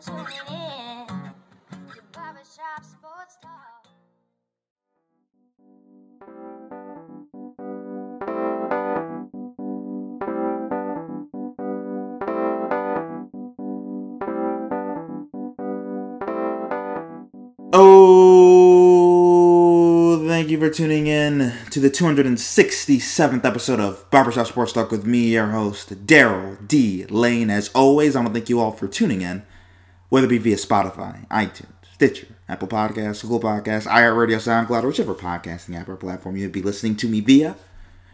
tuning in. to Barbershop Sports Talk. Oh, thank you for tuning in to the 267th episode of Barbershop Sports Talk with me, your host, Daryl D. Lane. As always, I want to thank you all for tuning in, whether it be via Spotify, iTunes, Stitcher, Apple Podcasts, Google Podcasts, iHeartRadio, SoundCloud, or whichever podcasting app or platform you'd be listening to me via.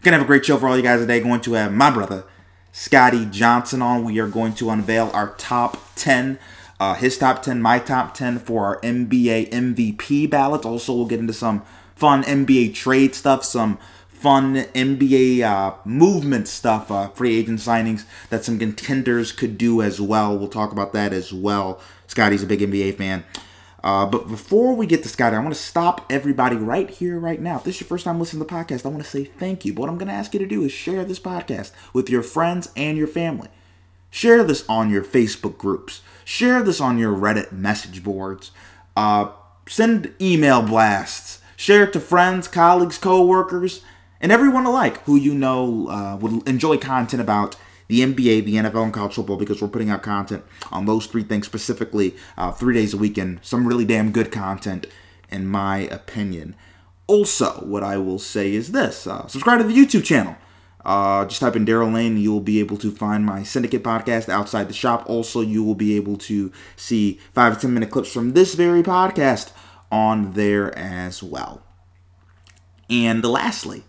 Gonna have a great show for all you guys today. Going to have my brother, Scotty Johnson, on. We are going to unveil our top 10 uh, his top 10, my top 10 for our NBA MVP ballots. Also, we'll get into some fun NBA trade stuff, some fun NBA uh, movement stuff, uh, free agent signings that some contenders could do as well. We'll talk about that as well. Scotty's a big NBA fan. Uh, but before we get to Scotty, I want to stop everybody right here, right now. If this is your first time listening to the podcast, I want to say thank you. But what I'm going to ask you to do is share this podcast with your friends and your family. Share this on your Facebook groups. Share this on your Reddit message boards. Uh, send email blasts. Share it to friends, colleagues, co-workers, and everyone alike who you know uh, would enjoy content about the NBA, the NFL, and college football because we're putting out content on those three things specifically uh, three days a week and some really damn good content, in my opinion. Also, what I will say is this uh, subscribe to the YouTube channel. Uh, just type in Daryl Lane, you will be able to find my Syndicate podcast outside the shop. Also, you will be able to see five to ten minute clips from this very podcast on there as well. And lastly,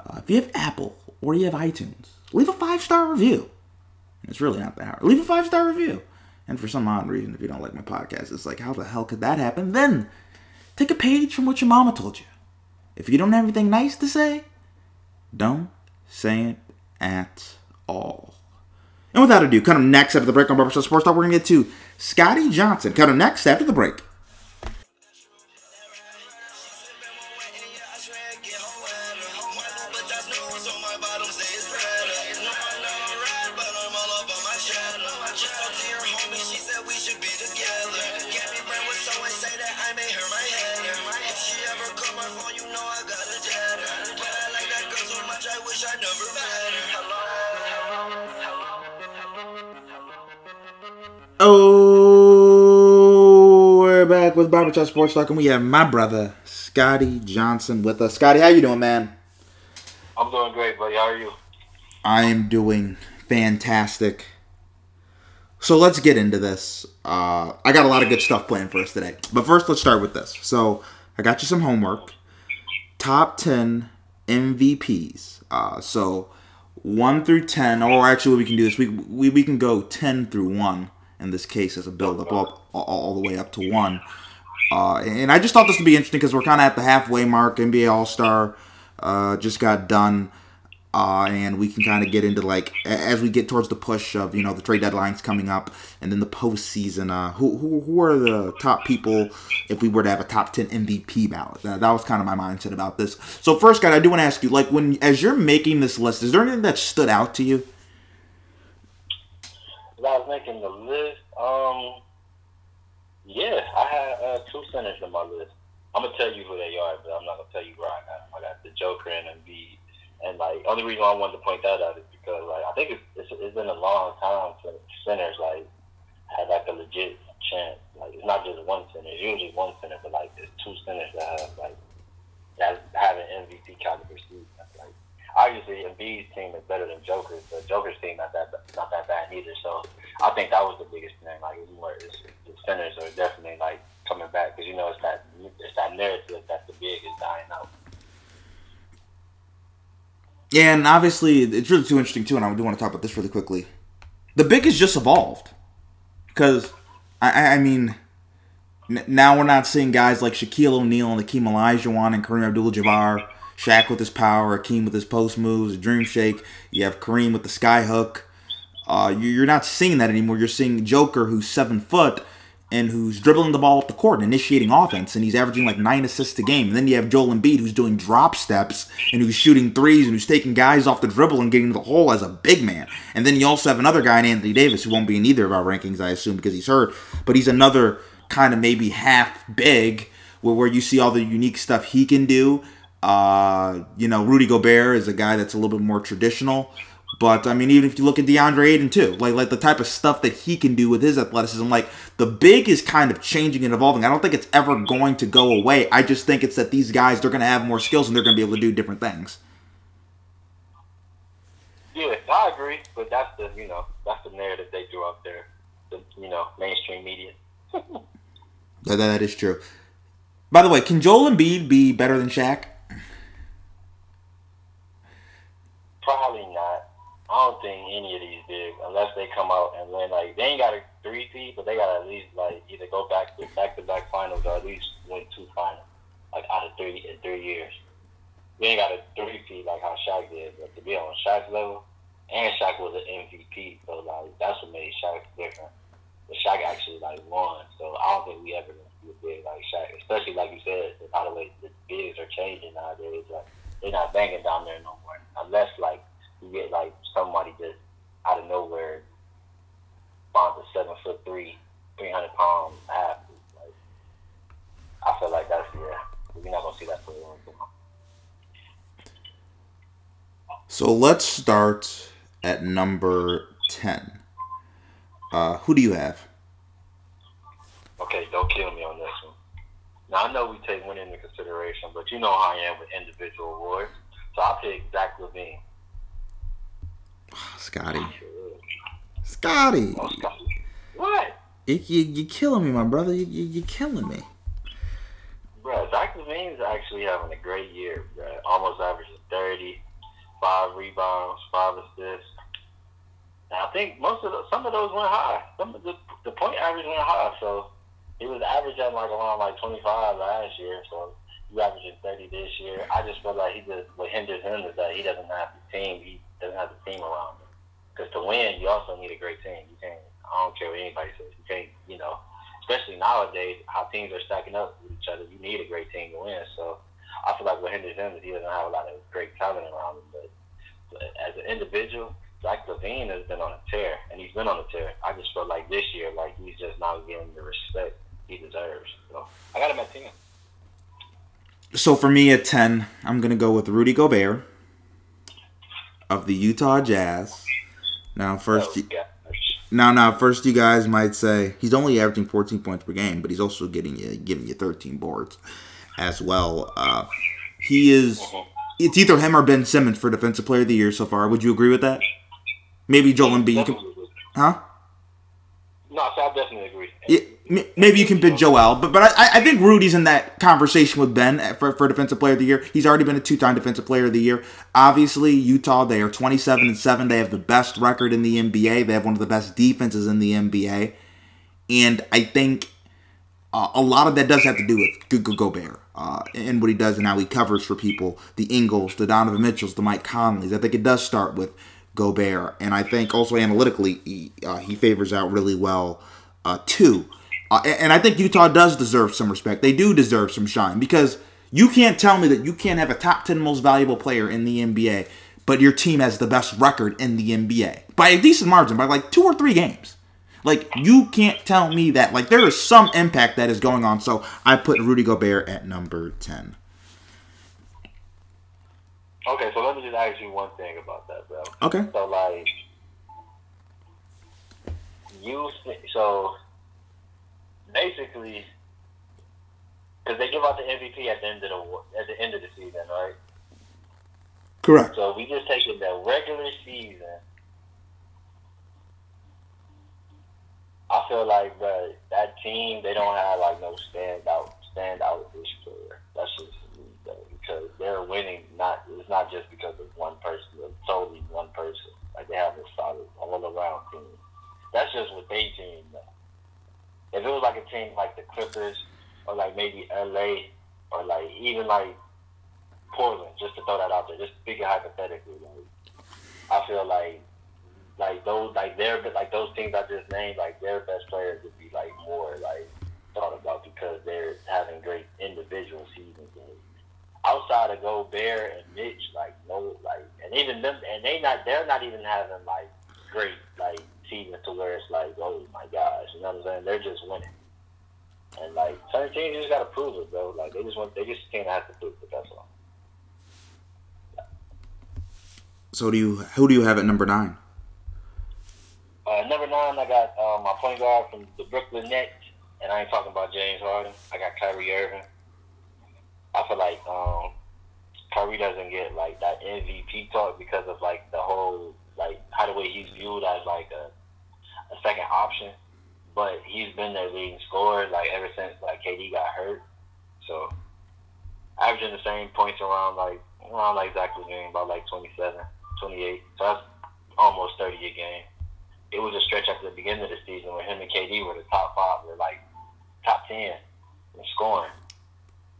uh, if you have Apple or you have iTunes, leave a five star review. It's really not that hard. Leave a five star review. And for some odd reason, if you don't like my podcast, it's like, how the hell could that happen? Then take a page from what your mama told you. If you don't have anything nice to say, don't say it at all. And without ado, kind of next after the break on Barbershop Sports Talk, we're going to get to Scotty Johnson. Kind of next after the break. Oh, we're back with Barbershop Sports Talk, and we have my brother Scotty Johnson with us. Scotty, how you doing, man? I'm doing great, buddy. How are you? I am doing fantastic. So let's get into this. Uh, I got a lot of good stuff planned for us today, but first let's start with this. So I got you some homework. Top ten MVPs. Uh, so one through ten, or actually we can do this. We we, we can go ten through one in this case as a build up all, all, all the way up to one. Uh, and I just thought this would be interesting because we're kind of at the halfway mark. NBA All Star uh, just got done, uh, and we can kind of get into like as we get towards the push of you know the trade deadlines coming up, and then the postseason. Uh, who, who who are the top people if we were to have a top ten MVP ballot? That, that was kind of my mindset about this. So first, guy, I do want to ask you, like when as you're making this list, is there anything that stood out to you? As I was making the list, um, yeah, I had uh, two centers on my list. I'm gonna tell you who they are, but I'm not gonna tell you where I got them. I got the Joker and Embiid, and like only reason I wanted to point that out is because like I think it's it's, it's been a long time for centers like have like a legit chance. Like it's not just one center. It's usually one center, but like there's two centers that have like that have an MVP caliber season. Obviously Embiid's team is better than Joker's, but Joker's team not that not that bad either. So I think that was the biggest thing. Like it's more it's, the centers are definitely like coming back because you know it's that it's that narrative that the big is dying out. Yeah, and obviously it's really too interesting too, and I do want to talk about this really quickly. The big has just evolved because I, I- I mean, n- now we're not seeing guys like Shaquille O'Neal and Akeem Olajuwon and Kareem Abdul-Jabbar, Shaq with his power, Akeem with his post moves, Dream Shake. You have Kareem with the sky hook. Uh, you- you're not seeing that anymore. You're seeing Joker, who's seven foot, and who's dribbling the ball up the court and initiating offense, and he's averaging like nine assists a game. And then you have Joel Embiid, who's doing drop steps and who's shooting threes and who's taking guys off the dribble and getting to the hole as a big man. And then you also have another guy Anthony Davis, who won't be in either of our rankings, I assume, because he's hurt. But he's another kind of maybe half big, where, where you see all the unique stuff he can do. Uh, you know, Rudy Gobert is a guy that's a little bit more traditional. But I mean, even if you look at DeAndre Ayton too, like like the type of stuff that he can do with his athleticism, like the big is kind of changing and evolving. I don't think it's ever going to go away. I just think it's that these guys they're going to have more skills and they're going to be able to do different things. Yeah, I agree, but that's the you know that's the narrative they threw out there, the you know mainstream media. That, that is true. By the way, can Joel Embiid be better than Shaq? Probably not. I don't think any of these big, unless they come out and win. Like they ain't got a three seed, but they got at least like either go back to back to back finals or at least win two finals, like out of three in three years. We ain't got a three seed like how Shaq did, but to be on Shaq's level, and Shaq was an MVP, so like that's what made Shaq different. But Shaq actually like won, so I don't think we ever gonna a big like Shaq, especially like you said. By the way, the bigs are changing nowadays. Like they're not banging down there no more, unless like you get like somebody just out of nowhere finds a seven foot three, three hundred pound athlete. Like I feel like that's yeah, we're not gonna see that for a long time. So let's start at number ten. Uh, who do you have? Okay, don't kill me on this. Now I know we take winning into consideration, but you know how I am with individual awards. So I'll pick Zach LaVine. Scotty. Scotty. Oh, Scott. What? You, you, you're killing me, my brother. You, you, you're killing me. Bro, Zach LaVine's actually having a great year, bro. Almost averaging 30, five rebounds, five assists. And I think most of the, some of those went high. Some of the, the point average went high, so he was averaging like around like 25 last year. So he averaging 30 this year. I just feel like he just what hinders him is that he doesn't have the team. He doesn't have the team around him. Because to win, you also need a great team. You can't. I don't care what anybody says. You can't. You know, especially nowadays, how teams are stacking up with each other. You need a great team to win. So I feel like what hinders him is he doesn't have a lot of great talent around him. But, but as an individual, Zach LaVine has been on a tear, and he's been on a tear. I just feel like this year, like he's just not getting the respect he deserves. So I got him at ten. So for me at 10, I'm going to go with Rudy Gobert of the Utah Jazz. Now, first, Oh, you, now, now, first, you guys might say he's only averaging 14 points per game, but he's also getting you, giving you 13 boards as well. Uh, he is. Mhm. It's either him or Ben Simmons for Defensive Player of the Year so far. Would you agree with that? Maybe Joel Embiid. Can, huh? No, so I definitely agree. Maybe you can bid Joel, but but I, I think Rudy's in that conversation with Ben for, for Defensive Player of the Year. He's already been a two-time Defensive Player of the Year. Obviously, Utah they are twenty-seven and seven. They have the best record in the NBA. They have one of the best defenses in the NBA, and I think uh, a lot of that does have to do with Go- Gobert uh, and what he does and how he covers for people. The Ingles, the Donovan Mitchells, the Mike Conleys. I think it does start with Gobert, and I think also analytically he, uh, he favors out really well uh, too. Uh, and, and I think Utah does deserve some respect. They do deserve some shine because you can't tell me that you can't have a top ten most valuable player in the NBA, but your team has the best record in the NBA by a decent margin, by like two or three games. Like you can't tell me that. Like there is some impact that is going on. So I put Rudy Gobert at number ten. Okay, so let me just ask you one thing about that, bro. Okay. So like, you so basically, because they give out the MVP at the end of the at the end of the season, right? Correct. So we just taking the regular season. I feel like, bro, that team they don't have like no standout standout this player. That's just me, though, because they're winning. Not it's not just because of one person. It's totally one person. Like they have a solid all around team. That's just what they team. Though. If it was like a team like the Clippers or like maybe LA or like even like Portland, just to throw that out there, just speaking hypothetically, like I feel like like those like their like those teams I just named, like their best players would be like more like thought about because they're having great individual seasons. And outside of Gobert and Mitch, like no, like and even them, and they not they're not even having like great like to where it's like, oh my gosh, you know what I'm saying? They're just winning. And like certain teams, you just gotta prove it, bro. Like they just want, they just can't have to prove it. That's all. So do you? Who do you have at number nine? Uh, number nine, I got uh, my point guard from the Brooklyn Nets, and I ain't talking about James Harden. I got Kyrie Irving. I feel like um, Kyrie doesn't get like that MVP talk because of like the whole like how the way he's viewed as like a, a second option, but he's been their leading scorer like ever since like KD got hurt. So averaging the same points around like around like Zach LaVine, about like 27, 28. So that's almost 30 a game. It was a stretch at the beginning of the season where him and KD were the top five, were like top 10 in scoring.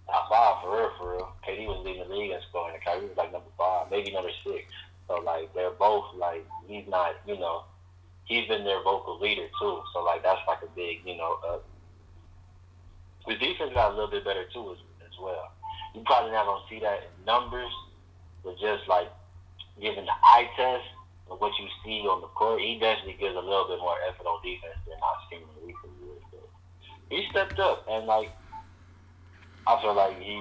Top five for real, for real. KD was leading the league in scoring, and Kyrie was like number five, maybe number six. So like they're both like he's not, you know, he's been their vocal leader too. So like that's like a big, you know, uh, the defense got a little bit better too as, as well. You probably not gonna see that in numbers, but just like giving the eye test of what you see on the court, he definitely gives a little bit more effort on defense than I've seen in recent years. But he stepped up and like I feel like he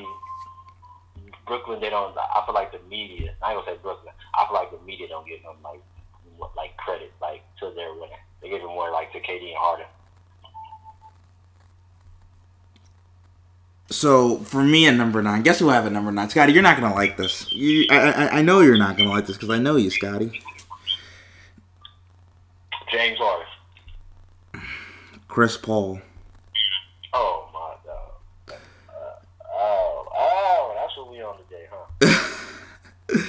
Brooklyn they don't I feel like the media I ain't gonna say Brooklyn, I feel like the media don't give him like like credit like to their winning. They give him more like to KD and Harden. So for me at number nine, guess who I have at number nine? Scotty, you're not gonna like this. You, I, I, I know you're not gonna like this because I know you, Scotty. James Harden. Chris Paul. Oh my god. Uh, oh, oh, that's what we on today, huh?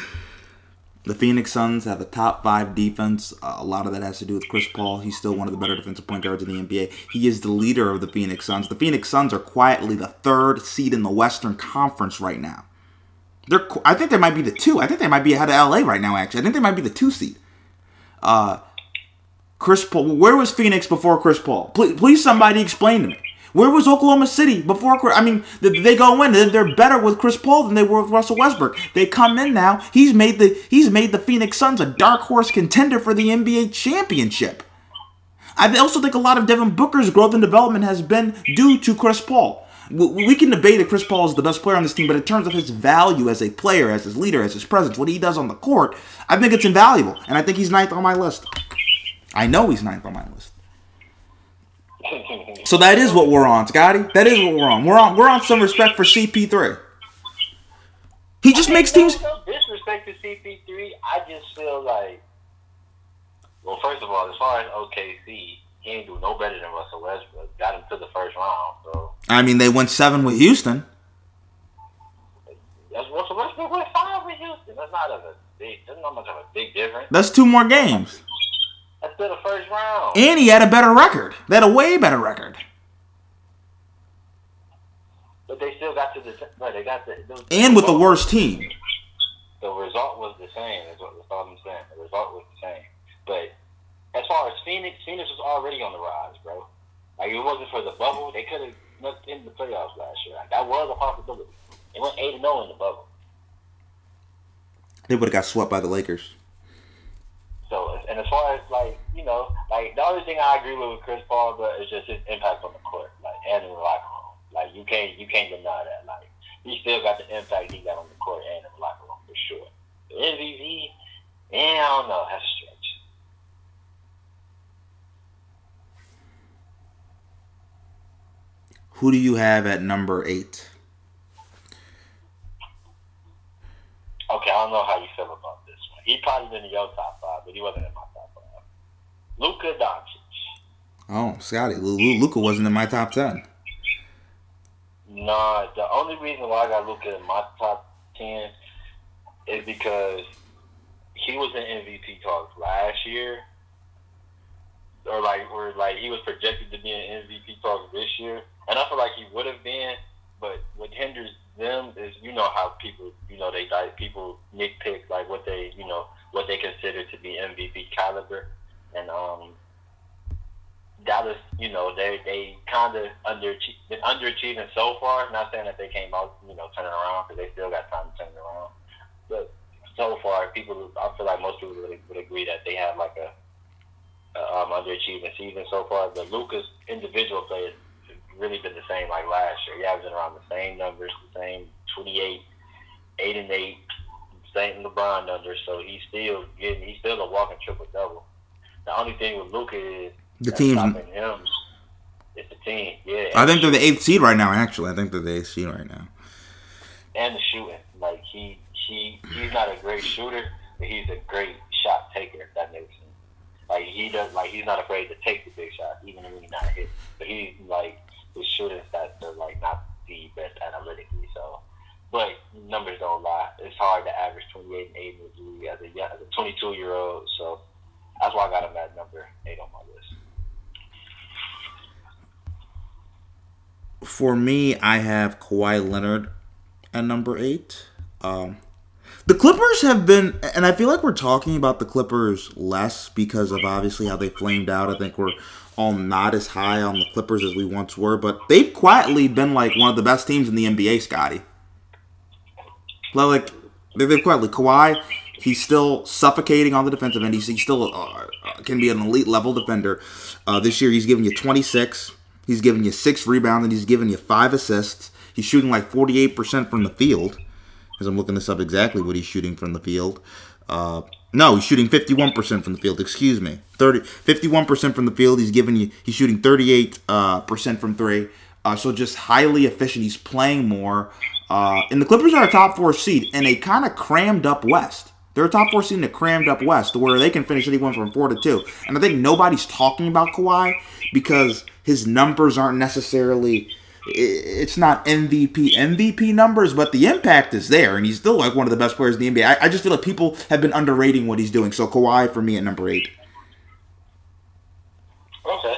The Phoenix Suns have a top five defense. Uh, a lot of that has to do with Chris Paul. He's still one of the better defensive point guards in the NBA. He is the leader of the Phoenix Suns. The Phoenix Suns are quietly the third seed in the Western Conference right now. They're, I think they might be the two. I think they might be ahead of LA right now. Actually, I think they might be the two seed. Uh, Chris Paul. Where was Phoenix before Chris Paul? Please, please somebody explain to me. Where was Oklahoma City before? I mean, they go in. They're better with Chris Paul than they were with Russell Westbrook. They come in now. He's made the he's made the Phoenix Suns a dark horse contender for the NBA championship. I also think a lot of Devin Booker's growth and development has been due to Chris Paul. We can debate if Chris Paul is the best player on this team, but in terms of his value as a player, as his leader, as his presence, what he does on the court, I think it's invaluable, and I think he's ninth on my list. I know he's ninth on my list. So that is what we're on, Scotty. That is what we're on. We're on. We're on some respect for CP3. He just makes teams. No, disrespect to CP3. I just feel like, well, first of all, as far as OKC, he ain't do no better than Russell Westbrook. Got him to the first round, so I mean, they went seven with Houston. that's Russell Westbrook went five with Houston. That's not a big. That's not much of a big difference. That's two more games. That's still the first round. And he had a better record. They had a way better record. But they still got to the. Right, they got the. the And with the worst team. The result was the same. That's what that's all I'm saying. The result was the same. But as far as Phoenix, Phoenix was already on the rise, bro. Like if it wasn't for the bubble, they could have snuck in the playoffs last year. Like, that was a possibility. They went eight and zero in the bubble. They would have got swept by the Lakers. So, and as far as like you know, like the only thing I agree with with Chris Paul, but is just his impact on the court, like and in the locker room. Like you can't you can't deny that. Like he still got the impact he got on the court and in the locker room for sure. The MVP, yeah, I don't know, that's a stretch. Who do you have at number eight? Okay, I don't know how you feel about He probably been in your top five, but he wasn't in my top five. Luka Doncic. Oh, Scotty. Luka wasn't in my top ten. Nah, the only reason why I got Luka in my top ten is because he was in MVP talks last year, or like, or like he was projected to be in MVP talks this year, and I feel like he would have been. But what hinders them is, you know, how people, you know, they like people nitpick like what they, you know, what they consider to be MVP caliber, and um, Dallas, you know, they they kind of under been underachieving so far. Not saying that they came out, you know, turning around because they still got time to turn around. But so far, people, I feel like most people would, would agree that they have like a, a um, underachieving season so far. But Luka's individual play has really been the same like last year. Yeah, I've averaging around the same numbers, the same 28, 8 and 8, same LeBron numbers. So he's still getting, he's still a walking triple double. The only thing with Luka is The team's. him. It's the team, yeah. I think they're the eighth seed right now. Actually, I think they're the eighth seed right now. and the shooting. Like he he he's not a great shooter, but he's a great shot taker. If that makes sense. Like he does. Like he's not afraid to take the big shot, even when he's not hit. But he's like his shooting stats are like not the best analytically. So, but numbers don't lie. It's hard to average 28 and 8 in the league as a as a 22 year old. So that's why I got him at number eight on my list. For me, I have Kawhi Leonard at number eight. Um, the Clippers have been, and I feel like we're talking about the Clippers less because of obviously how they flamed out. I think we're all not as high on the Clippers as we once were, but they've quietly been like one of the best teams in the NBA, Scotty. Like, they- they've quietly. Kawhi, he's still suffocating on the defensive end. He's, he still uh, uh, can be an elite level defender. Uh, this year, he's giving you 26. He's giving you six rebounds, and he's giving you five assists. He's shooting like 48% from the field. As I'm looking this up exactly what he's shooting from the field. Uh, no, he's shooting 51% from the field. Excuse me, 30, 51% from the field. He's giving you. He's shooting 38 uh, percent from three. Uh, so just highly efficient. He's playing more. Uh, and the Clippers are a top four seed in a kind of crammed up West. They're a top four seed in a crammed up West, where they can finish anyone from four to two. And I think nobody's talking about Kawhi because his numbers aren't necessarily. It's not MVP MVP numbers, but the impact is there, and he's still like one of the best players in the NBA. I, I just feel like people have been underrating what he's doing. So Kawhi for me at number eight. Okay,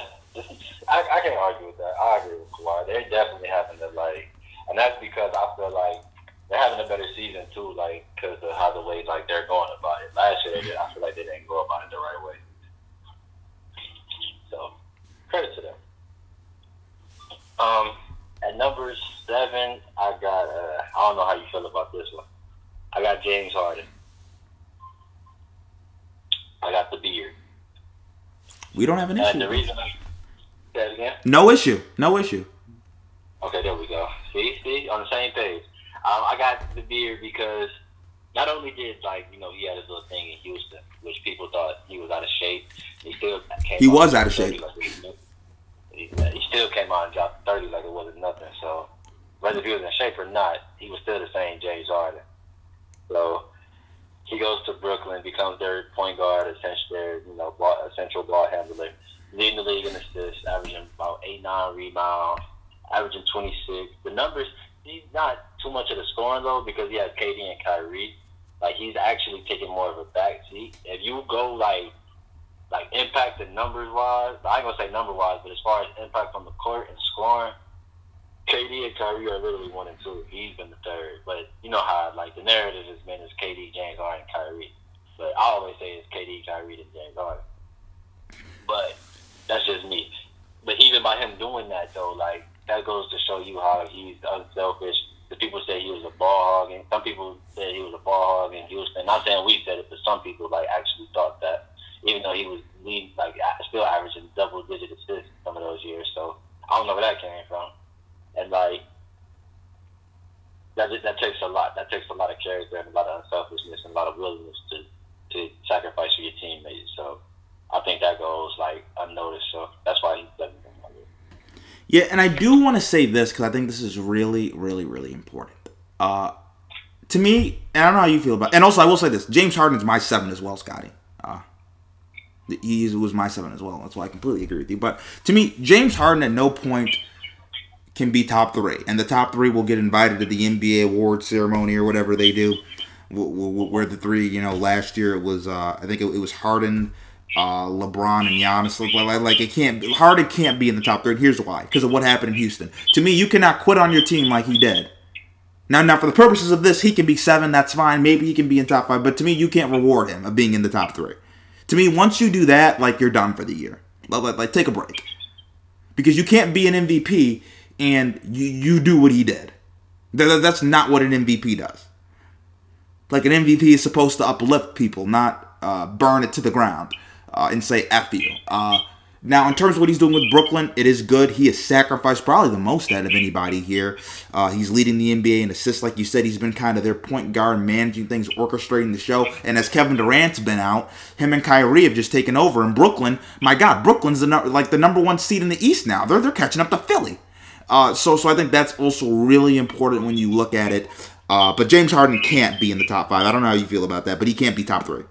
I, I can't argue with that. I agree with Kawhi. They're definitely having to like, and that's because I feel like they're having a better season too, like because of how the way like they're going about it. Last year, they did, I feel like they didn't go about it the right way. So, credit to them. Um, at number seven, I got. Uh, I don't know how you feel about this one. I got James Harden. I got the beard. We don't have an And the issue. reason I again. No issue. No issue. Okay, there we go. See, see, on the same page. Um, I got the beard because not only did like you know he had his little thing in Houston, which people thought he was out of shape. He still came. He was out of shape. Like he still came out and dropped thirty like it wasn't nothing. So whether he was in shape or not, he was still the same James Harden. So he goes to Brooklyn, becomes their point guard, essentially their you know ball, central ball handler, leading the league in assists, averaging about eight nine rebounds, averaging twenty six. The numbers he's not too much of the scoring though because he has KD and Kyrie. Like he's actually taking more of a back seat. If you go like like impact and numbers wise, I ain't gonna say number wise, but as far as impact on the court and scoring, KD and Kyrie are literally one and two. He's been the third. But you know how like the narrative has been is KD, James Harden, Kyrie. But I always say it's KD, Kyrie, and James Harden. But that's just me. But even by him doing that though, like that goes to show you how he's unselfish. The people say he was a ball hog, and some people said he was a ball hog in Houston. Not saying we said it, but some people like actually thought that, even though he was lead, like still averaging double digit assists some of those years. So I don't know where that came from, and like that that takes a lot. That takes a lot of character and a lot of unselfishness and a lot of willingness to to sacrifice for your teammates. So I think that goes like unnoticed. So that's why he's my. Yeah, and I do want to say this because I think this is really, really, really important. Uh, to me, and I don't know how you feel about. And also, I will say this: James Harden's my seven as well, Scotty. Uh, he was my seven as well. That's why I completely agree with you. But to me, James Harden at no point can be top three, and the top three will get invited to the NBA award ceremony or whatever they do. wh- wh- Where the three, you know, last year it was, uh, I think it, was Harden, uh, LeBron, and Giannis. Like, like, it can't, Harden can't be in the top three. Here's why: because of what happened in Houston. To me, you cannot quit on your team like he did, Now, now for the purposes of this, he can be seven. That's fine. Maybe he can be in top five. But to me, you can't reward him of being in the top three. To me, once you do that, like you're done for the year. Like, like, like take a break because you can't be an MVP and you you do what he did. That- that- That's not what an MVP does. Like an MVP is supposed to uplift people, not uh, burn it to the ground uh, and say "f you." Uh, now, in terms of what he's doing with Brooklyn, it is good. He has sacrificed probably the most out of anybody here. Uh, he's leading the NBA in assists, like you said. He's been kind of their point guard, managing things, orchestrating the show. And as Kevin Durant's been out, him and Kyrie have just taken over. In Brooklyn, my God, Brooklyn's the like the number one seed in the East now. They're they're catching up to Philly. Uh, so so I think that's also really important when you look at it. Uh, but James Harden can't be in the top five. I don't know how you feel about that, but he can't be top three.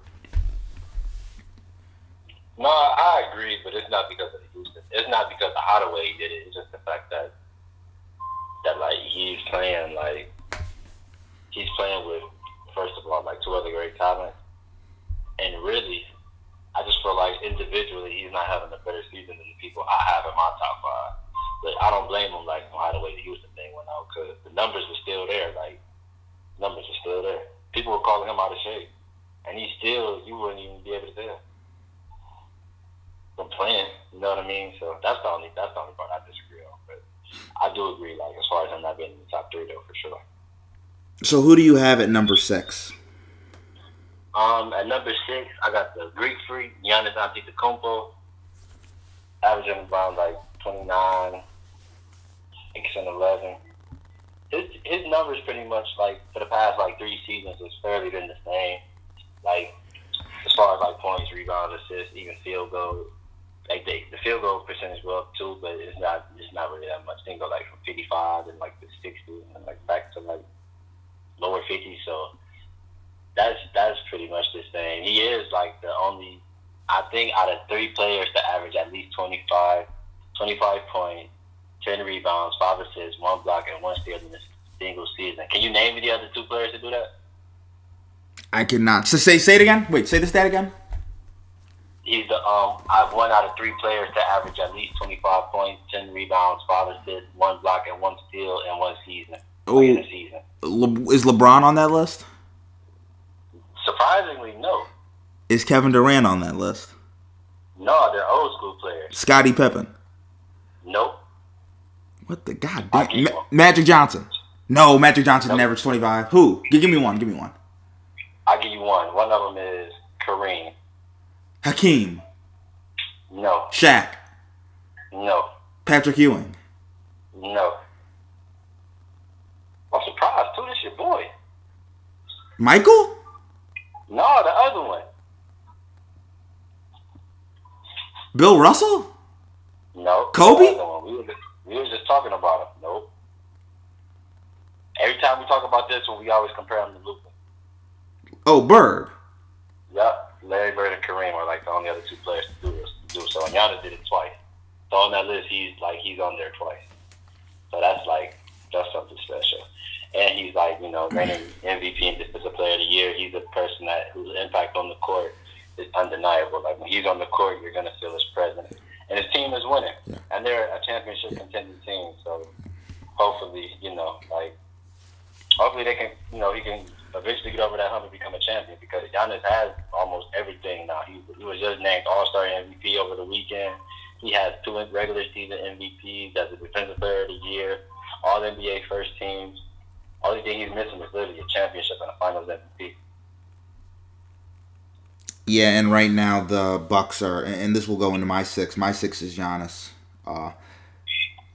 No, I agree, but it's not because of Houston. It's not because of how the way he did it. It's just the fact that that like he's playing like he's playing with first of all like two other great talents, and really, I just feel like individually he's not having a better season than the people I have in my top five. But I don't blame him like on how the way the Houston thing went out because the numbers were still there. Like numbers were still there. People were calling him out of shape, and he still you wouldn't even be able to tell from playing. You know what I mean? So that's the only that's the only part I disagree on. But I do agree, like as far as him not being in the top three though, for sure. So who do you have at number six? Um, at number six, I got the Greek freak Giannis Antetokounmpo, averaging around like 29, 6 and 11. His his numbers pretty much like for the past like three seasons has fairly been the same. Like as far as like points, rebounds, assists, even field goal. Like they, the field goal percentage go up too, but it's not it's not really that much. They go like from 55 and like to 60 and like back to like lower 50. So that's that's pretty much the same. He is like the only, I think, out of three players to average at least 25, 25 points, 10 rebounds, five assists, one block, and one steal in a single season. Can you name me the other two players to do that? I cannot. So say say it again. Wait, say the stat again. He's the um, I've one out of three players to average at least 25 points, 10 rebounds, five assists, one block, and one steal in one season. Oh. Like in a season. Le- is LeBron on that list? Surprisingly, no. Is Kevin Durant on that list? No, they're old school players. Scottie Pippen. Nope. What the god I'll damn? Ma- Magic Johnson. No, Magic Johnson didn't Nope. average twenty five. Who? Give, give me one. Give me one. I'll give you one. One of them is Kareem. Hakeem. No. Shaq. No. Patrick Ewing. No. I'm surprised too. This your boy. Michael. No, the other one. Bill Russell. No. Kobe? The other one. We were just, we were just talking about him. Nope. Every time we talk about this one, we always compare him to Luka. Oh, Bird. Yep. Larry Bird and Kareem are like the only other two players to do this. To do so, and Giannis did it twice. So on that list, he's like he's on there twice. So that's like that's something special. And he's like you know reigning MVP and Defensive Player of the Year. He's a person that whose impact on the court is undeniable. Like when he's on the court, you're gonna feel his presence. And his team is winning, Yeah. and they're a championship contending team. So hopefully, you know, like hopefully they can, you know, he can eventually get over that hump and become a champion because Giannis has almost everything now. He, he was just named All Star MVP over the weekend. He has two regular season MVPs as a Defensive Player of the Year, All NBA first teams. Only thing he's missing is literally a championship and a Finals MVP. Yeah, and right now the Bucks are, and this will go into my six. My six is Giannis. Uh,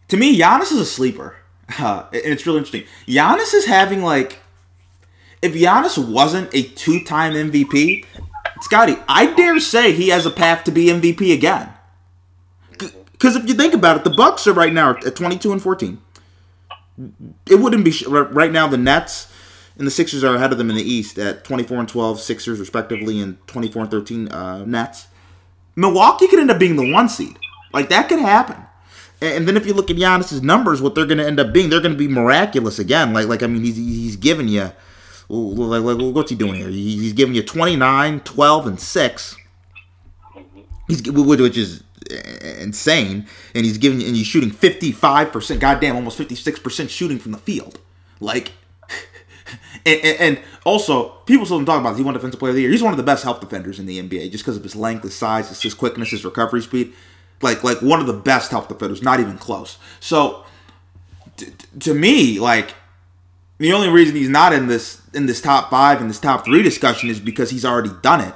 to me, Giannis is a sleeper, uh, and it's really interesting. Giannis is having like, if Giannis wasn't a two-time MVP, Scotty, I dare say he has a path to be MVP again. Because if you think about it, the Bucks are right now at twenty-two and fourteen. It wouldn't be right now. The Nets and the Sixers are ahead of them in the East at 24 and 12 Sixers respectively and 24 and 13 uh, Nets. Milwaukee could end up being the one seed. Like that could happen. And then if you look at Giannis's numbers, what they're going to end up being, they're going to be miraculous again. Like like I mean, he's he's giving you like, like what's he doing here? He's giving you 29, 12 and 6. He's which is insane and he's giving and he's shooting 55%, goddamn, almost 56% shooting from the field. Like And, and, also, people still don't talk about this. He won Defensive Player of the Year. He's one of the best help defenders in the NBA just because of his length, his size, his, his quickness, his recovery speed. Like, like one of the best help defenders, not even close. So, t- to me, like, the only reason he's not in this in this top five and this top three discussion is because he's already done it.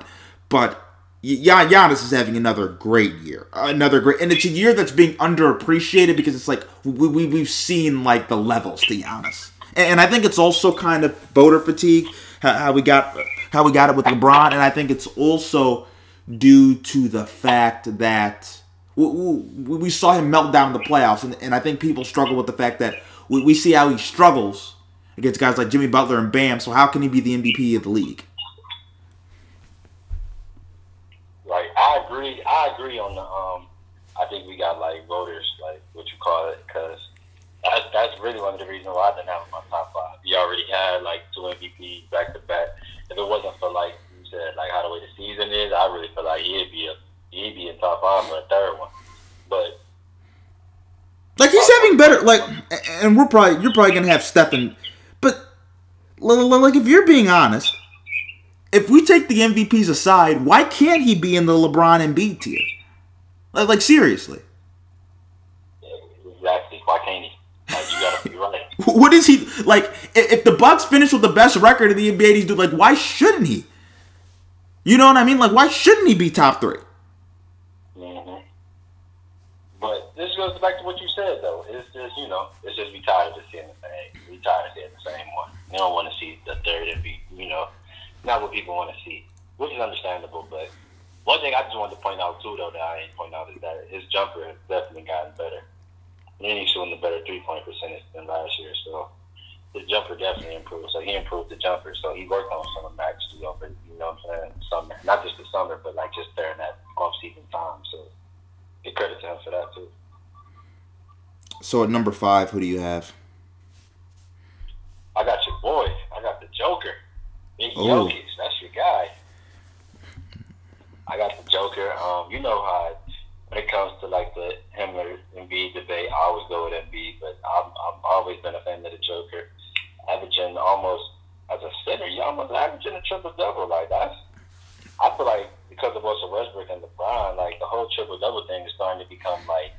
But Gian- Giannis is having another great year, another great, and it's a year that's being underappreciated because it's like we, we we've seen like the levels to Giannis, and, I think it's also kind of voter fatigue how, we got how we got it with LeBron, and I think it's also due to the fact that we, saw him melt down in the playoffs, and, and I think people struggle with the fact that we, we see how he struggles against guys like Jimmy Butler and Bam. So how can he be the MVP of the league? Like I agree, I agree on the. Um, I think we got like voters, like what you call it, because that's that's really one of the reasons why I didn't have him on top five. He already had like two MVPs back to back. If it wasn't for like you said, like how the way the season is, I really feel like he'd be a he'd be in top five for a third one. But Like he's having better. Like, and we're probably you're probably gonna have Stephen, but like if you're being honest, if we take the MVPs aside, why can't he be in the LeBron and B tier? Like, like seriously, exactly, why can't he? Like you gotta be right. What is he like? If the Bucks finish with the best record in the NBA, he's doing like, why shouldn't he? You know what I mean? Like, why shouldn't he be top three? hmm But this goes back to what you said, though. It's just, you know, it's just we tired of seeing the same. We tired of seeing the same one. We don't want to see the third and be, you know, not what people want to see, which is understandable. But one thing I just wanted to point out, too, though, that I ain't point out is that his jumper has definitely gotten better. He's shooting a better three point percentage than last year. So the jumper definitely improved. So he improved the jumper. So he worked on some of Max, too, over, you know what I'm saying? Summer. Not just the summer, but like just during that off season time. So give credit to him for that too. So at number five, who do you have? I got your boy. I got the Joker. Big Oh. Jokic. That's your guy. I got the Joker. Um, you know how when it comes to like the him or Embiid debate, I always go with Embiid, but I'm I've always been a fan of the Joker. Averaging almost as a center, you almost averaging a triple double. Like that's I feel like because of Russell Westbrook and LeBron, like the whole triple double thing is starting to become like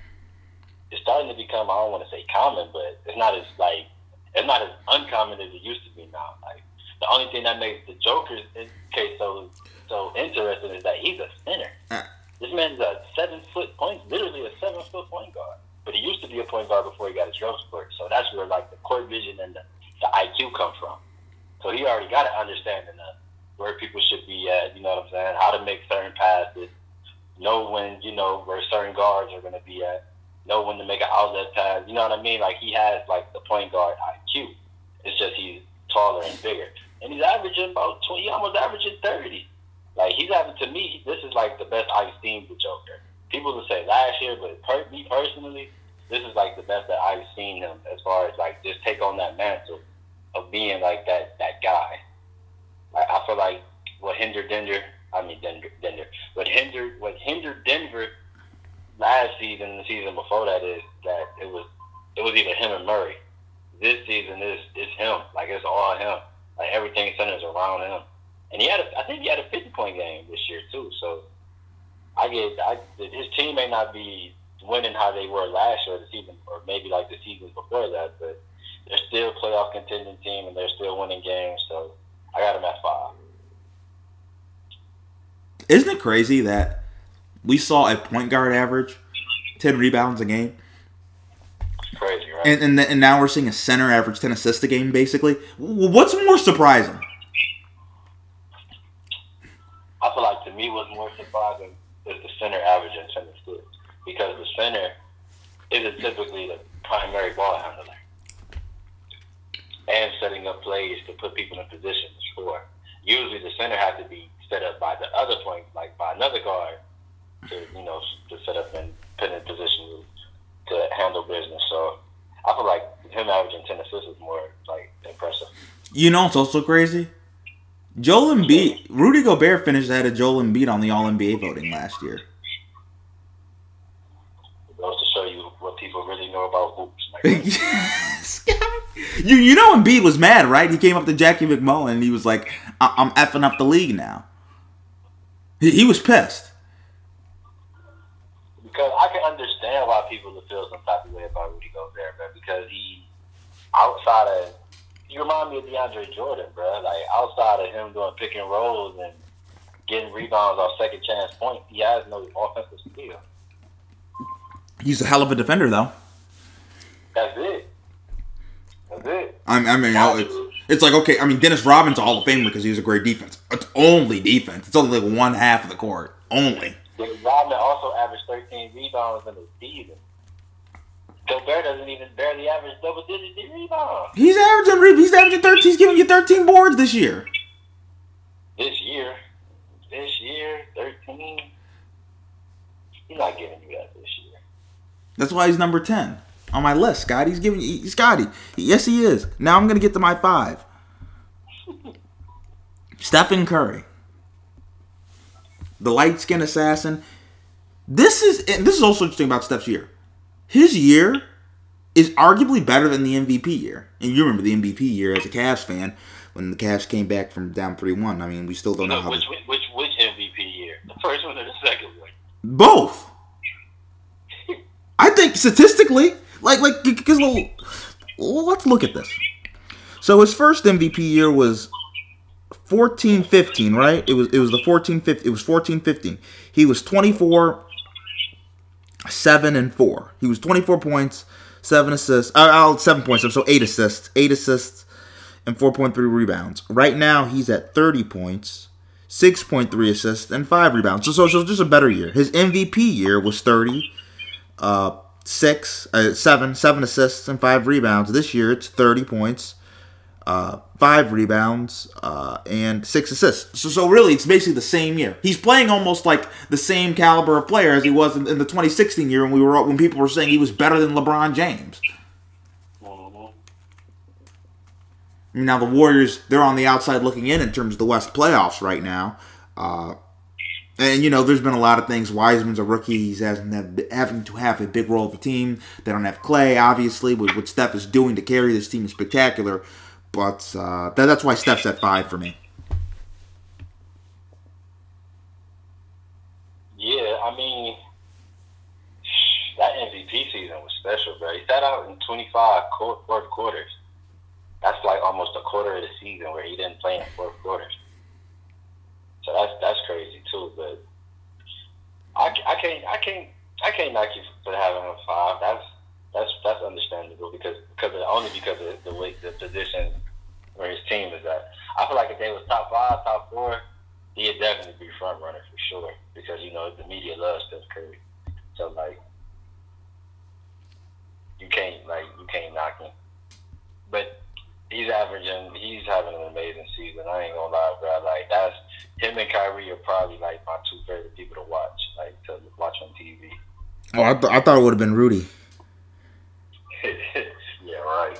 it's starting to become I don't want to say common, but it's not as like it's not as uncommon as it used to be now. Like the only thing that makes the Joker's case so so interesting is that he's a center. Uh. This man's a seven foot point, literally a seven foot point guard. But he used to be a point guard before he got his growth spurt. So that's where like the court vision and the, the IQ come from. So he already got an understanding of where people should be at. You know what I'm saying? How to make certain passes. Know when you know where certain guards are going to be at. Know when to make an outlet pass. You know what I mean? Like he has like the point guard IQ. It's just he's taller and bigger, and he's averaging about twenty. Almost averaging thirty. Like he's having to me, this is like the best I've seen the Joker. People will say last year, but per, me personally, this is like the best that I've seen him as far as like just take on that mantle of being like that that guy. Like I feel like what hindered Denver, I mean Denver, Denver, what hindered what hindered Denver last season and the season before that is that it was it was either him or Murray. This season is is him. Like it's all him. Like everything centers around him. And he had a, I think he had a 50 point game this year too. So I get I, his team may not be winning how they were last year, or the season, or maybe like the seasons before that, but they're still a playoff contending team and they're still winning games. So I got him at five. Isn't it crazy that we saw a point guard average ten rebounds a game, It's crazy, right? and and, and now we're seeing a center average ten assists a game, basically? What's more surprising? I feel like to me what's more surprising is the center averaging ten assists because the center isn't typically the primary ball handler and setting up plays to put people in position to score. Usually the center has to be set up by the other point, like by another guard, to you know to set up and put in position to handle business. So I feel like him averaging ten assists is more like impressive. You know, it's also crazy. Joel Embiid, Rudy Gobert finished ahead of Joel Embiid on the All NBA voting last year. It goes to show you what people really know about hoops. You you know Embiid was mad, right? He came up to Jackie MacMullan and he was like, I- "I'm effing up the league now." He, he was pissed. because I can understand why people would feel some type of way about Rudy Gobert, bro. Because he, outside of, you remind me of DeAndre Jordan, bro. Like outside of him doing pick and rolls and getting rebounds off second chance points, he has no offensive skill. He's a hell of a defender, though. That's it. That's it. I mean, I mean, it's, it's like okay. I mean, Dennis Rodman's a Hall of Famer because he was a great defense. It's only defense. It's only like one half of the court. Only. Dennis Rodman also averaged 13 rebounds in the season. Gobert doesn't even barely average double digit rebounds He's averaging. He's averaging thirteen. He's giving you thirteen boards this year. this year. This year, 13. He's not giving you that this year. That's why he's number ten on my list. Scotty, he's giving. He, Scotty, yes, he is. Now I'm gonna get to my five. Stephen Curry, the light skinned assassin. This is and this is also interesting about Steph's year. His year is arguably better than the MVP year. And you remember the MVP year as a Cavs fan when the Cavs came back from down three one. I mean, we still don't know how. which, which which MVP year? The first one or the second one? Both. I think statistically, like like because well, let's look at this. So his first MVP year was 14-15, right? It was it was the 14-15. It was 14-15. He was 24 7 and 4. He was 24 points, 7 assists. Uh, uh, 7 points, so 8 assists. 8 assists and 4.3 rebounds. Right now he's at 30 points, 6.3 assists and 5 rebounds. So, so, so just a better year. His MVP year was 30 uh, six, uh, seven, seven assists and five rebounds. This year it's thirty points, uh, five rebounds, uh, and six assists. So, so really, it's basically the same year. He's playing almost like the same caliber of player as he was in, in the 2016 year when we were when people were saying he was better than LeBron James. Now the Warriors they're on the outside looking in in terms of the West playoffs right now. Uh, and you know, there's been a lot of things. Wiseman's a rookie; he's having to, have a big role of the team. They don't have Clay, obviously. What Steph is doing to carry this team is spectacular. But uh, that, that's why Steph's at five for me. Yeah, I mean, that MVP season was special, bro. He sat out in 25 fourth quarters. That's like almost a quarter of the season where he didn't play in fourth quarters. So that's that's crazy too. But I, I can't I can't I can't knock you for having a five. That's that's that's understandable because because of, only because of the way the position where his team is at. I feel like if they was top five, top four, he'd definitely be front runner for sure because you know the media loves Steph Curry. So like, you can't like you can't knock him. But he's averaging, he's having an amazing season. I ain't gonna lie, bro. Like that's him and Kyrie are probably like my two favorite people to watch, like to watch on TV. Oh, I, th- I thought it would have been Rudy. yeah, right.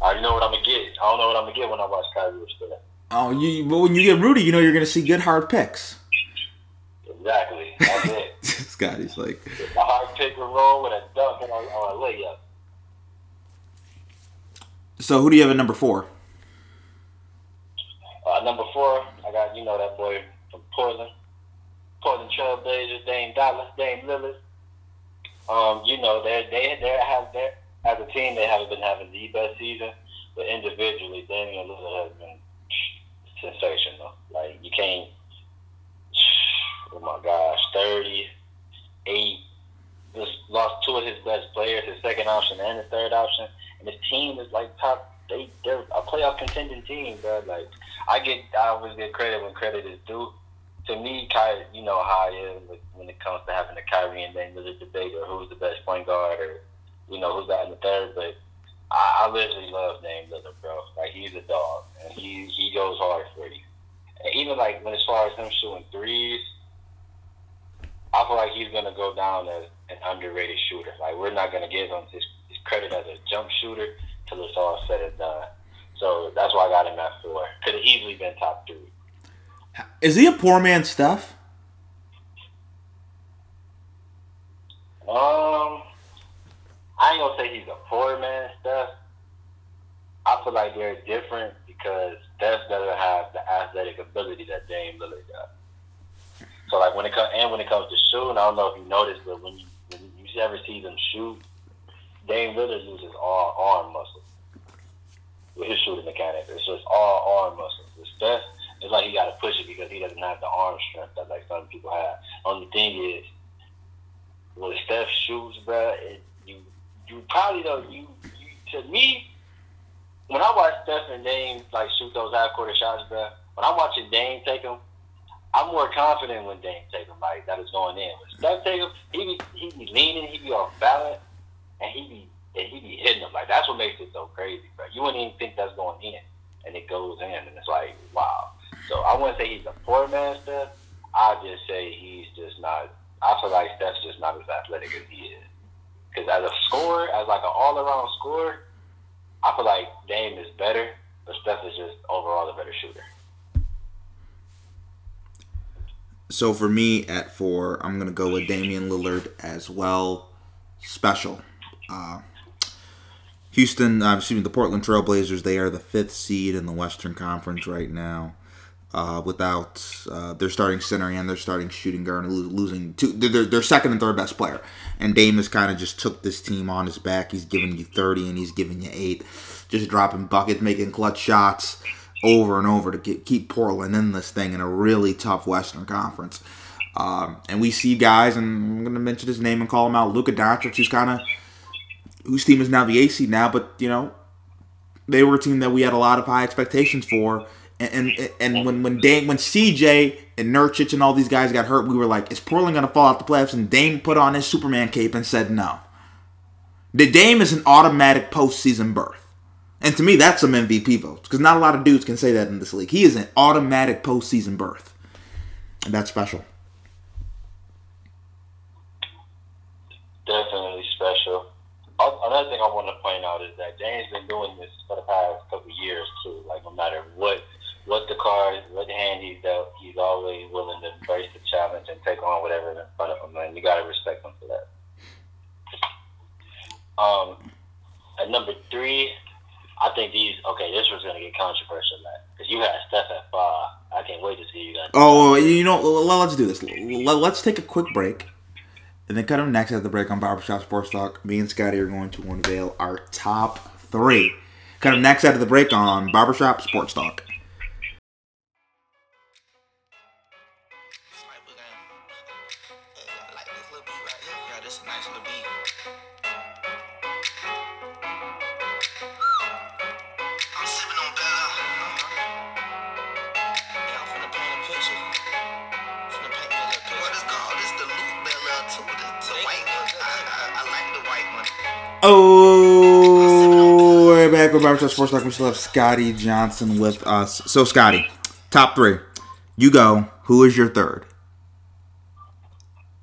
I know what I'm gonna get. I don't know what I'm gonna get when I watch Kyrie still. Oh, you but when you get Rudy, you know you're going to see good hard picks. Exactly. That's it. Scotty's like, A hard pick and roll with a dunk and a, or a layup. so who do you have at number four? Uh, number four, I got you know that boy from Portland, Portland Trailblazers, Dame Dolla, Dame Lillard. Um, you know they they they have their as a team they haven't been having the best season, but individually Damian Lillard has been sensational. Like you can't. Oh my gosh, thirty eight. Just lost two of his best players, his second option and his third option, and his team is like top. They they're a playoff contending team, bro. Like I get, I always get credit when credit is due. To me, Ky, you know how I when it comes to having the Kyrie and Dame Lillard debate or who's the best point guard or you know who's that in the third. But I, I literally love Dame Lillard, bro. Like he's a dog and he he goes hard for you. And even like when as far as him shooting threes, I feel like he's gonna go down as an underrated shooter. Like we're not gonna give him his, his credit as a jump shooter till it's all said and done. So that's why I got him at four. Could have easily been top three. Is he a poor man, Steph? Um, I ain't gonna say he's a poor man and I feel like they're different because Steph doesn't have the athletic ability that Dame Lillard got. So like when it comes and when it comes to shooting, I don't know if you noticed, but when you when you ever see them shoot, Dame Lillard uses all arm muscle with his shooting mechanics. It's just all arm muscles. With Steph, it's like he got to push it because he doesn't have the arm strength that like some people have. Only thing is, when Steph shoots, bro, it, you probably don't you, you to me when I watch Steph and Dame like shoot those half quarter shots, bro. When I'm watching Dame take them, I'm more confident when Dame take them like that is going in. When Steph take them, he be he be leaning, he be off balance, and he be and he be hitting them. Like that's what makes it so crazy, bro. You wouldn't even think that's going in, and it goes in, and it's like wow. So I wouldn't say he's a poor man, Steph. I just say he's just not. I feel like Steph's just not as athletic as he is. Because as a scorer, as like an all-around scorer, I feel like Dame is better, but Steph is just overall the better shooter. So for me at four, I'm gonna go with Damian Lillard as well. Special. Uh, Houston, uh, excuse me, the Portland Trailblazers. They are the fifth seed in the Western Conference right now. Uh, without uh, their starting center and their starting shooting guard lo- losing two, their, their second and third best player, and Damus kind of just took this team on his back. He's giving you thirty and he's giving you eight, just dropping buckets, making clutch shots over and over to get, keep Portland in this thing in a really tough Western Conference. Um, and we see guys, and I'm going to mention his name and call him out, Luka Doncic, who's kind of whose team is now the AC now, but you know they were a team that we had a lot of high expectations for. And and, and when when Dame when CJ and Nurkic and all these guys got hurt, we were like, is Portland going to fall out the playoffs? And Dame put on his Superman cape and said no. The Dame is an automatic postseason berth. And to me, that's some MVP votes because not a lot of dudes can say that in this league. He is an automatic postseason berth, and that's special. Definitely special. Another thing I want to point out is that Dame's been doing this for the past couple of years too. Like no matter what what the card, what hand he's dealt, he's always willing to embrace the challenge and take on whatever in front of him. And you gotta respect him for that. Um, at number three, I think these. Okay, this was gonna get controversial, man, because you had Steph at five. I can't wait to see you guys. Oh, you know, let's do this. Let's take a quick break. And then cut up next at the break on Barbershop Sports Talk. Me and Scotty are going to unveil our top three. Cut up next after the break on Barbershop Sports Talk. Barbershop Sports Talk. We still have Scotty Johnson with us. So, Scotty, top three. You go. Who is your third?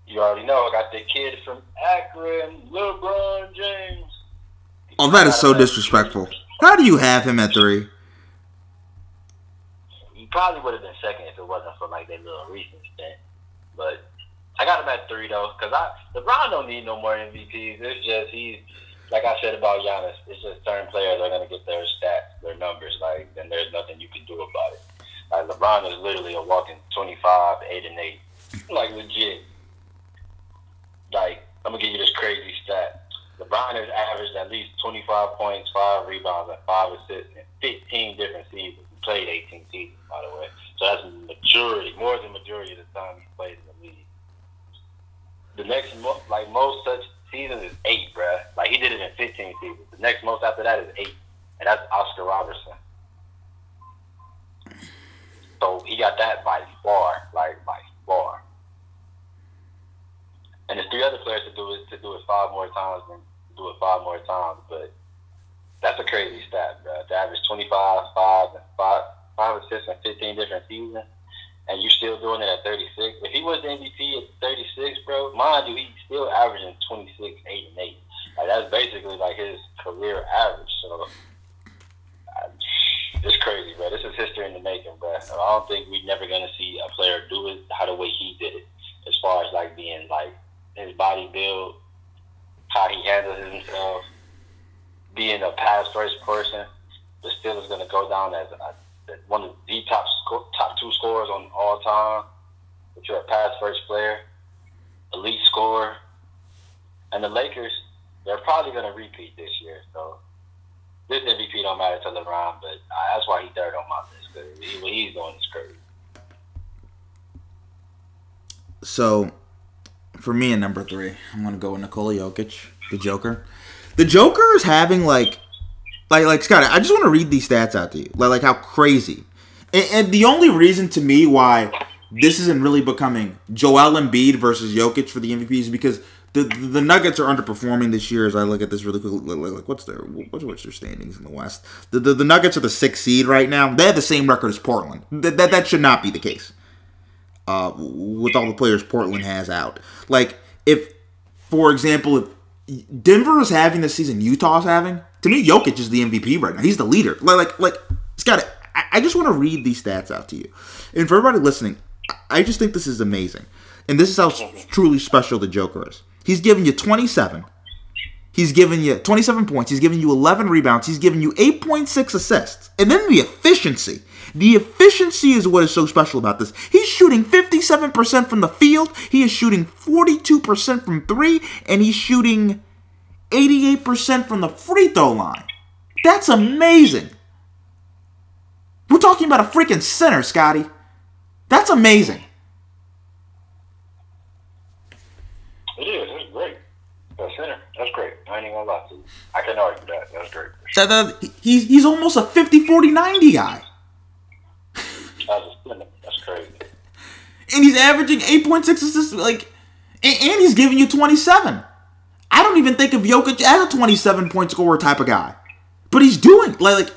You already know. I got the kid from Akron, LeBron James. Oh, that is so disrespectful. How do you have him at three? He probably would have been second if it wasn't for like that little recent stint. But I got him at three though, because I LeBron don't need no more MVPs. It's just he's like I said about Giannis. Just certain players are gonna get their stats, their numbers, like, and there's nothing you can do about it. Like LeBron is literally a walking twenty five, eight and eight, like legit. Like I'm gonna give you this crazy stat. LeBron has averaged at least 25 points, five rebounds, and five assists in 15 different seasons. He played 18 seasons, by the way. So that's majority, more than majority of the time he played in the league. The next, like most such seasons, is eight, bruh. Like he did it in 15 seasons. The next most after that is eight, and that's Oscar Robertson. So he got that by far, like by far. And there's three other players to do it to do it five more times and do it five more times, but that's a crazy stat, bro. To average 25, five, and five, five assists in 15 different seasons, and you're still doing it at 36. If he was the MVP at 36, bro, mind you, he's still averaging 26, 8, and 8. Like, that's basically like his career average. So it's crazy, bro. This is history in the making, bro. I don't think we're never gonna see a player do it how the way he did it, as far as like being like his body build, how he handles himself, being a pass first person, the Steelers going to go down as uh, one of the top top two scorers on all time. If you're a pass first player, elite scorer, and the Lakers, they're probably going to repeat this year. So this MVP don't matter to LeBron, but that's why he's third on my list. Cause he, he's doing is crazy. So, for me at number three, I'm gonna go with Nikola Jokic, the Joker. The Joker is having like, like, like Scott. I just want to read these stats out to you, like, like how crazy. And, and the only reason to me why this isn't really becoming Joel Embiid versus Jokic for the MVP is because the the Nuggets are underperforming this year. As I look at this really quickly, like, like what's their what's, what's their standings in the West? The, the the Nuggets are the sixth seed right now. They have the same record as Portland. That that, that should not be the case uh, with all the players Portland has out. Like, if, for example, if Denver is having the season Utah's having, to me, Jokic is the MVP right now. He's the leader. Like, like, like Scott, I, I just want to read these stats out to you. And for everybody listening, I just think this is amazing. And this is how truly special the Joker is. He's giving you 27. He's giving you 27 points. He's giving you 11 rebounds. He's giving you 8.6 assists. And then the efficiency. The efficiency is what is so special about this. He's shooting 57% from the field. He is shooting 42% from three. And he's shooting 88% from the free throw line. That's amazing. We're talking about a freaking center, Scotty. That's amazing. It is. It's great. The center. That's great. I ain't even gonna lie to you. I can argue that. That's great. That- that- he's, he's almost a 50 40 90 guy. As a center, that's crazy. And he's averaging 8.6 assists. Like, and, and he's giving you 27. I don't even think of Jokic as a 27 point scorer type of guy. But he's doing, like, like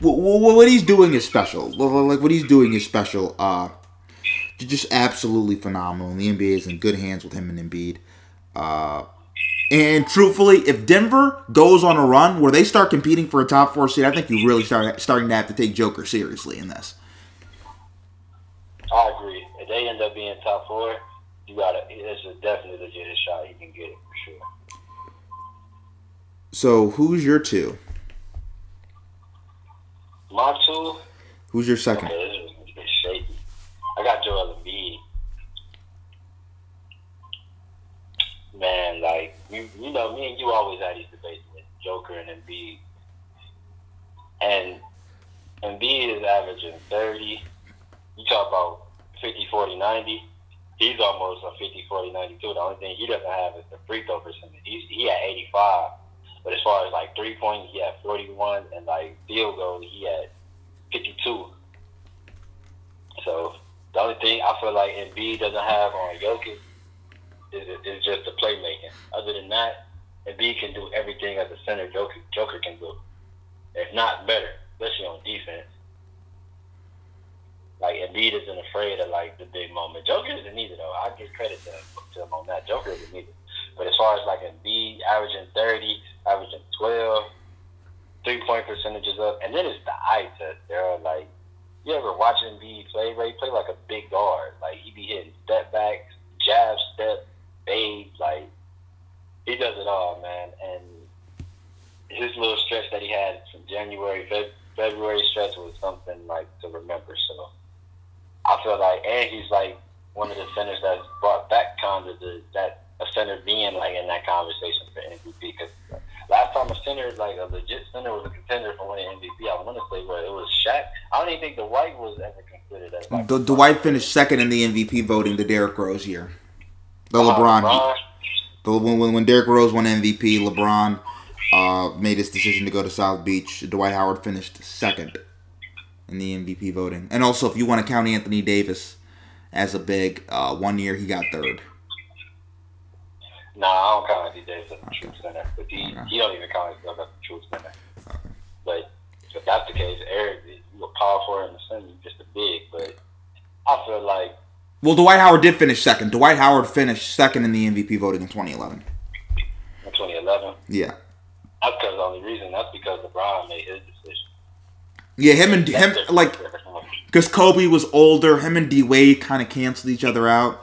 what, what he's doing is special. Like, what he's doing is special. Uh, just absolutely phenomenal. And the NBA is in good hands with him and Embiid. Uh, and truthfully, if Denver goes on a run where they start competing for a top four seed, I think you really start starting to have to take Joker seriously in this. I agree. If they end up being top four, you gotta. It's a definitely legit shot. He can get it for sure. So, who's your two? My two. Who's your second? Okay, this is shaky. I got Joel Embiid. Man, like you, you know, me and you always had these debates with Joker and Embiid, and Embiid is averaging thirty. You talk about 50, 40, 90. He's almost a 50, 40, 92. The only thing he doesn't have is the free throw percentage. He's, he had 85. But as far as like three points, he had 41. And like field goal, he had 52. So the only thing I feel like Embiid doesn't have on Jokic is, is just the playmaking. Other than that, Embiid can do everything as a center Joker, Joker can do. If not better, especially on defense. Like Embiid isn't afraid of like the big moment. Joker isn't either though. I give credit to him, to him on that. Joker isn't either. But as far as like Embiid averaging thirty, averaging twelve, three point percentages up, and then it's the eye test. They're like, you ever watch Embiid play? Ray play like a big guard. Like he be hitting step backs, jab step, fade. Like he does it all, man. And his little stretch that he had from January, Feb- February stretch was something like to remember. So I feel like, and he's like one of the centers that's brought back kind of the, that a center being like in that conversation for MVP. Because last time a center, like a legit center, was a contender for winning MVP, I want to say but it was Shaq. I don't even think Dwight was ever considered as like, D- Dwight finished second in the MVP voting the Derrick Rose year. The uh, LeBron. LeBron. The, when, when, when Derrick Rose won MVP, LeBron uh, made his decision to go to South Beach. Dwight Howard finished second in the MVP voting. And also, if you want to count Anthony Davis as a big, uh, one year he got third. Nah, I don't count Anthony Davis as the true center, but he, Okay. he don't even count himself as the true center. But if that's the case, Eric, you a power forward in the center, you just a big. But I feel like Well, Dwight Howard did finish second. Dwight Howard finished second in the MVP voting in 2011. in 2011, Yeah. that's because the only reason that's because LeBron made his decision. Yeah, him and him like because Kobe was older. Him and D Wade kind of canceled each other out.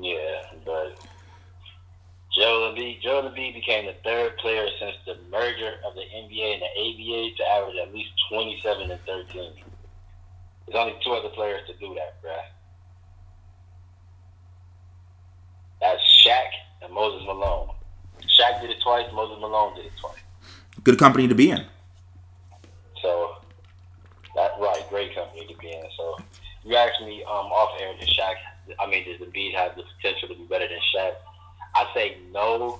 Yeah, but Joel Embiid. Joel Embiid became the third player since the merger of the NBA and the ABA to average at least 27 and 13. There's only two other players to do that, bruh. That's Shaq and Moses Malone. Shaq did it twice. Moses Malone did it twice. Good company to be in. So that right, great company to be in. So you asked me um, off air, does Shaq? I mean, does Embiid have the potential to be better than Shaq? I say no,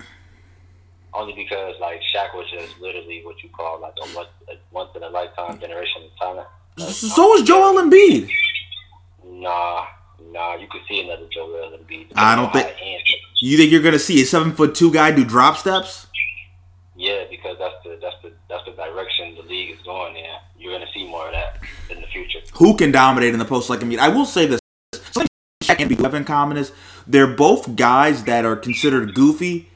only because like Shaq was just literally what you call like a once, a once in a lifetime generation of talent. So is Joel Embiid. Nah, nah, you could see another Joel Embiid. I don't think- You think you're gonna see a seven foot two guy do drop steps? Yeah, because that's the that's the that's the direction the league is going in. You're gonna see more of that in the future. Who can dominate in the post like Embiid? I will say this: and in common is they're both guys that are considered goofy,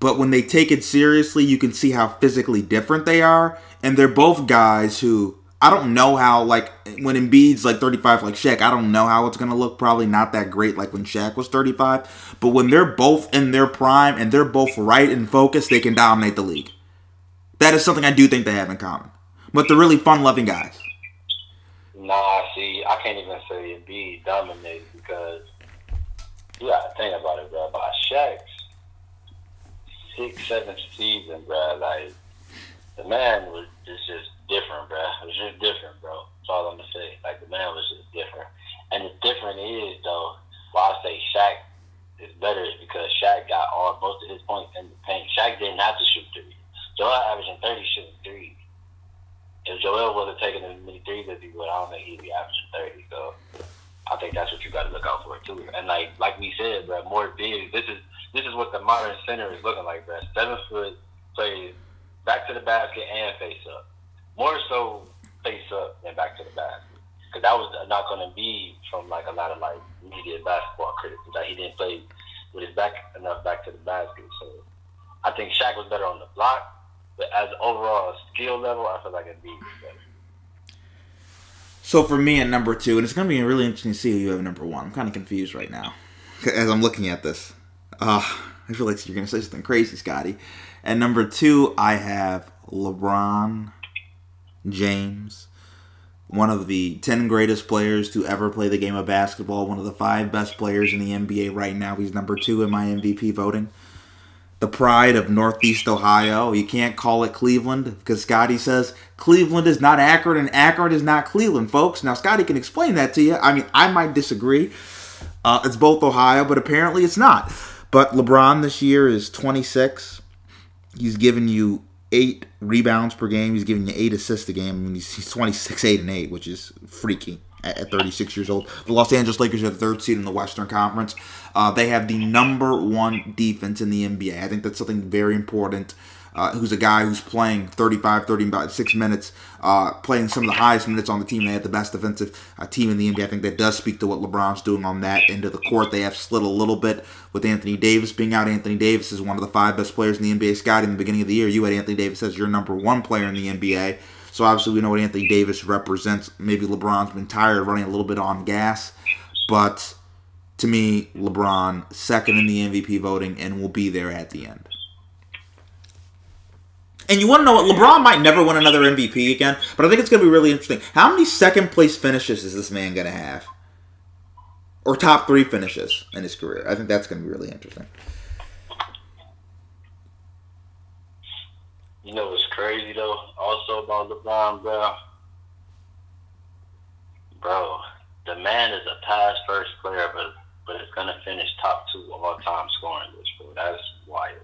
but when they take it seriously, you can see how physically different they are. And they're both guys who I don't know how like when Embiid's like 35 like Shaq, I don't know how it's gonna look. Probably not that great like when Shaq was 35. But when they're both in their prime and they're both right and focused, they can dominate the league. That is something I do think they have in common. But they're really fun loving guys. Nah, see, I can't even say Embiid dominated because you gotta think about it, bro. By Shaq's six, seventh season, bro, like the man was just just different, bro. It was just different, bro. That's all I'm gonna say. Like the man was just different. And the different is though, why I say Shaq is better is because Shaq got all most of his points in the paint. Shaq didn't have to shoot three. Joel averaging thirty shooting three. If Joel would have taken as many threes as he would, I don't think he'd be averaging thirty. So I think that's what you got to look out for too. And like like we said, bro, more bigs. This is this is what the modern center is looking like, bro. Seven foot plays back to the basket and face up. More so face up than back to the basket. Because that was not going to be from like a lot of like media basketball critics that he didn't play with his back enough back to the basket. So I think Shaq was better on the block, but as overall skill level, I feel like Embiid was better. So for me at number two, and it's to be really interesting to see who you have number one. I'm kind of confused right now as I'm looking at this. Uh, I feel like you're to say something crazy, Scotty. At number two, I have LeBron James, one of the 10 greatest players to ever play the game of basketball, one of the five best players in the NBA right now. He's number two in my MVP voting. The pride of Northeast Ohio. You can't call it Cleveland because Scotty says Cleveland is not Akron and Akron is not Cleveland, folks. Now, Scotty can explain that to you. I mean, I might disagree. Uh, it's both Ohio, but apparently it's not. But LeBron this year is 26. He's given you eight rebounds per game. He's giving you eight assists a game. I mean, he's, he's 26, 8, and 8, which is freaky at, at 36 years old. The Los Angeles Lakers are the third seed in the Western Conference. Uh, they have the number one defense in the NBA. I think that's something very important. Uh, who's a guy who's playing 35, 36 minutes, uh, playing some of the highest minutes on the team. They had the best defensive uh, team in the NBA. I think that does speak to what LeBron's doing on that end of the court. They have slid a little bit with Anthony Davis being out. Anthony Davis is one of the five best players in the NBA. Scott, in the beginning of the year, you had Anthony Davis as your number one player in the NBA. So obviously we know what Anthony Davis represents. Maybe LeBron's been tired running a little bit on gas, but to me, LeBron second in the MVP voting and will be there at the end. And you want to know what? LeBron might never win another MVP again, but I think it's going to be really interesting. How many second place finishes is this man going to have? Or top three finishes in his career? I think that's going to be really interesting. You know what's crazy though? Also about LeBron, bro. Bro, the man is a pass first player, but but it's gonna finish top two all time scoring list, bro. That's wild.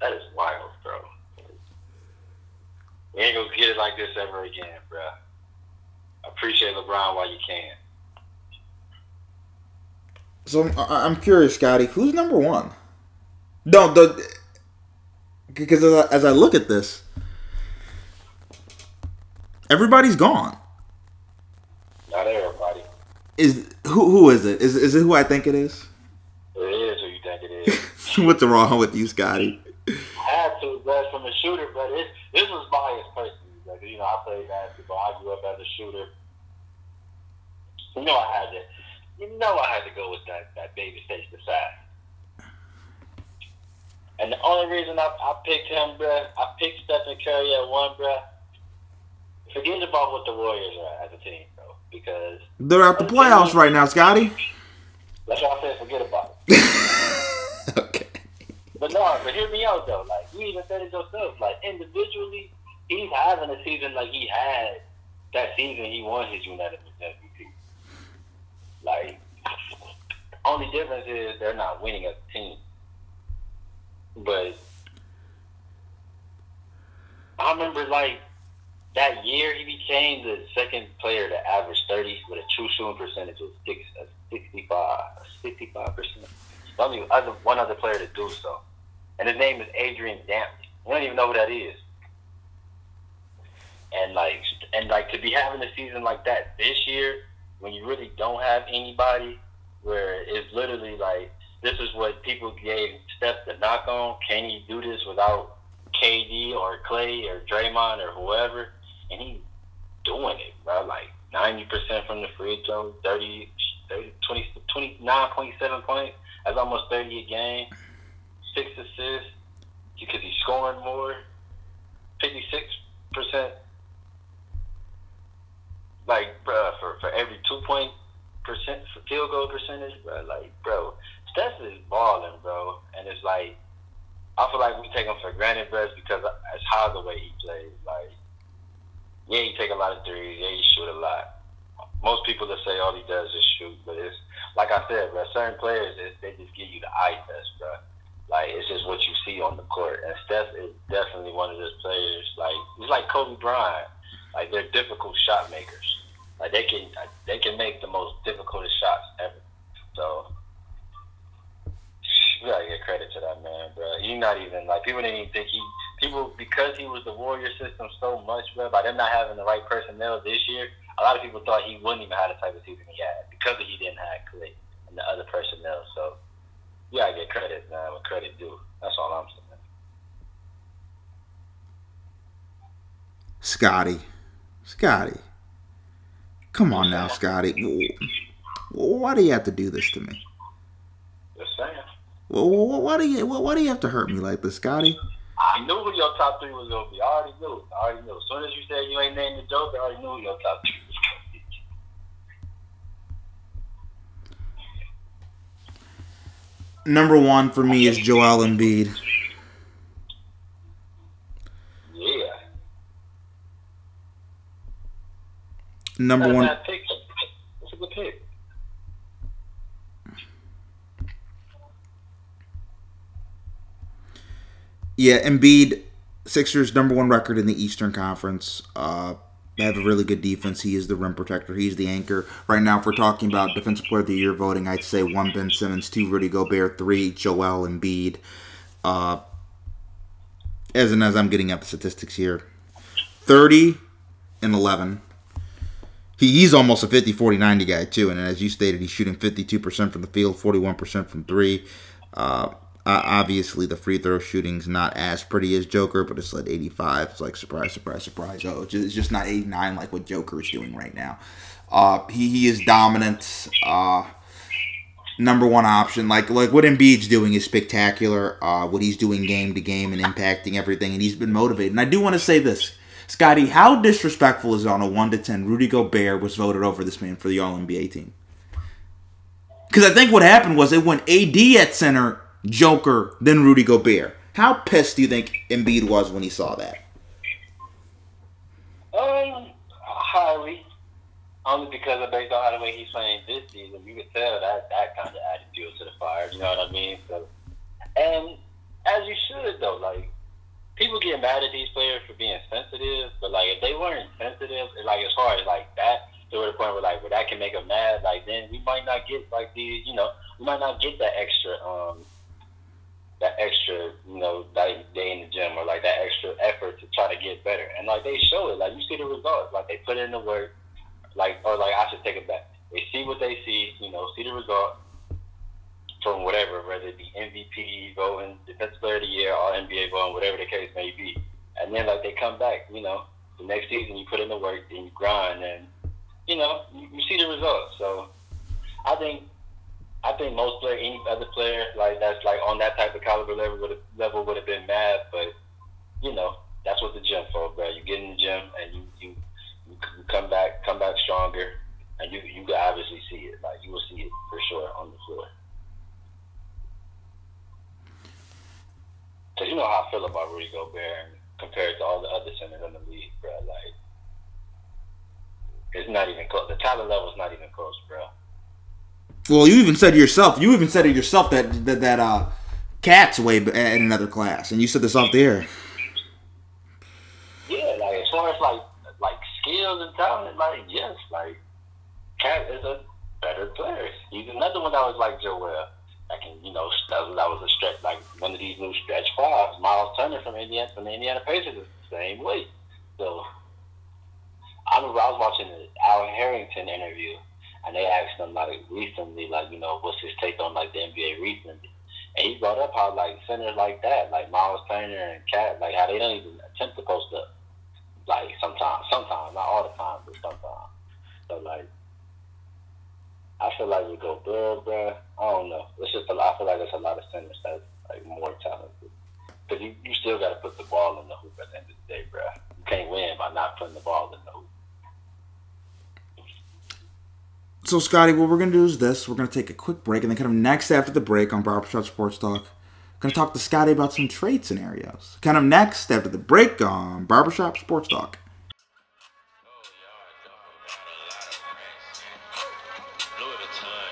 That is wild, bro. We ain't gonna get it like this ever again, bro. Appreciate LeBron while you can. So I'm, I'm curious, Scotty, who's number one? No, the because as I, as I look at this, everybody's gone. Not everybody. Is who who is it? Is is it who I think it is? It is who you think it is. What's wrong with you, Scotty? I had to, but from a shooter, but it this was biased personally. Like, you know, I played basketball. I grew up as a shooter. You know, I had to. You know, I had to go with that that baby face the side. And the only reason I, I picked him, bruh, I picked Stephen Curry at one, bruh. Forget about what the Warriors are as a team, bro, because They're at the playoffs right now, Scotty. that's why I said forget about it. okay. But no, but hear me out though. Like you even said it yourself. Like individually, he's having a season like he had that season he won his unanimous MVP. Like only difference is they're not winning as a team. But I remember like that year he became the second player to average thirty with a true shooting percentage of six, uh, 65 percent. Only other one other player to do so, and his name is Adrian Dantley. We don't even know who that is. And like, and like to be having a season like that this year, when you really don't have anybody, where it's literally like this is what people gave Steph the knock on. Can he do this without KD or Clay or Draymond or whoever? And he's doing it, bro. Like ninety percent from the free throw, 30, 30 20, 29.7 points. That's almost thirty a game. Six assists because he's scoring more. Fifty six percent. Like, bro, for for every two point percent for field goal percentage, bro. Like, bro, Steph is balling, bro, and it's like I feel like we take him for granted, bro, because it's how the way he plays. Like, yeah, he take a lot of threes, yeah, he shoot a lot. Most people that say all he does is shoot, but it's like I said, bro. Certain players, they just give you the eye test, bro. Like it's just what you see on the court, and Steph is definitely one of those players. Like he's like Kobe Bryant. Like they're difficult shot makers. Like they can they can make the most difficult shots ever. So you gotta get credit to that man, bro. He's not even like people didn't even think he people because he was the Warrior system so much, bro. By them not having the right personnel this year, a lot of people thought he wouldn't even have the type of season he had because he didn't have Clay and the other personnel. So you gotta get credit, man. What credit due. That's all I'm saying. Scotty. Scotty. Come on now, Scotty. Why do you have to do this to me? Just saying. Why do you why do you have to hurt me like this, Scotty? I knew who your top three was gonna be. I already knew. I already knew. As soon as you said you ain't named the Joker, I already knew who your top three was gonna be. Number one for me is Joel Embiid. Yeah. Number one. pick. That's a good pick. Yeah, Embiid, Sixers number one record in the Eastern Conference. Uh, they have a really good defense. He is the rim protector. He's the anchor. Right now, if we're talking about defensive player of the year voting, I'd say one Ben Simmons, two Rudy Gobert, three Joel Embiid. Uh, as and as I'm getting up the statistics here, thirty and eleven. He, he's almost a 50 40 90 guy too and as you stated he's shooting 52% from the field 41% from three uh, uh, obviously, the free throw shooting's not as pretty as Joker, but it's like 85. It's like surprise, surprise, surprise. Oh, it's just, not 89 like what Joker is doing right now. Uh, he, he is dominant. Uh, number one option. Like like what Embiid's doing is spectacular. Uh, what he's doing game to game and impacting everything, and he's been motivated. And I do want to say this, Scotty, how disrespectful is on a one to ten? Rudy Gobert was voted over this man for the All NBA team. Because I think what happened was it went AD at center, Joker, then Rudy Gobert. How pissed do you think Embiid was when he saw that? Um, highly. Only because of based on how the way he's playing this season, you could tell that that kind of added fuel to the fire. You know what I mean? So, and as you should though, like people get mad at these players for being sensitive, but like if they weren't sensitive, like as far as like that, to the point where like where that can make them mad, like then we might not get like these, you know, we might not get that extra, um, you know, like day in the gym or like that extra effort to try to get better. And like they show it, like you see the results, like they put in the work, like or like I should take it back. They see what they see, you know, see the result from whatever, whether it be MVP voting, defensive player of the year, or NBA voting, whatever the case may be. And then like they come back, you know, the next season you put in the work, then you grind, and you know you, you see the results. So I think I think most player, any other player like that's like on that type of caliber level would have level would have been mad, but you know that's what the gym for, bro. You get in the gym and you you, you come back come back stronger, and you you can obviously see it. Like you will see it for sure on the floor. Cause you know how I feel about Rudy Gobert compared to all the other centers in the league, bro. Like it's not even close. The talent level is not even close, bro. Well, you even said yourself. You even said it yourself that that, that uh, Cat's way in another class, and you said this off the air. Yeah, like as far as like like skills and talent, like yes, like Cat is a better player. He's another one that was like Joel. I can you know that was, that was a stretch like one of these new stretch fives. Miles Turner from Indiana from the Indiana Pacers is the same way. So I remember I was watching the Al Harrington interview, and they asked him like recently, like you know, what's his take on like the NBA recently. And he brought up how like centers like that, like Miles Turner and Cat, like how they don't even attempt to post up. Like sometimes, sometimes, not all the time, but sometimes. So like, I feel like we go good, bro. I don't know. It's just a lot. I feel like there's a lot of centers that's like more talented. Cause you, you still got to put the ball in the hoop at the end of the day, bro. You can't win by not putting the ball in the hoop. So, Scotty, what we're gonna do is this: we're gonna take a quick break, and then kind of next after the break on Barbershop Sports Talk, gonna talk to Scotty about some trade scenarios. Kind of next after the break on Barbershop Sports Talk. Vuitton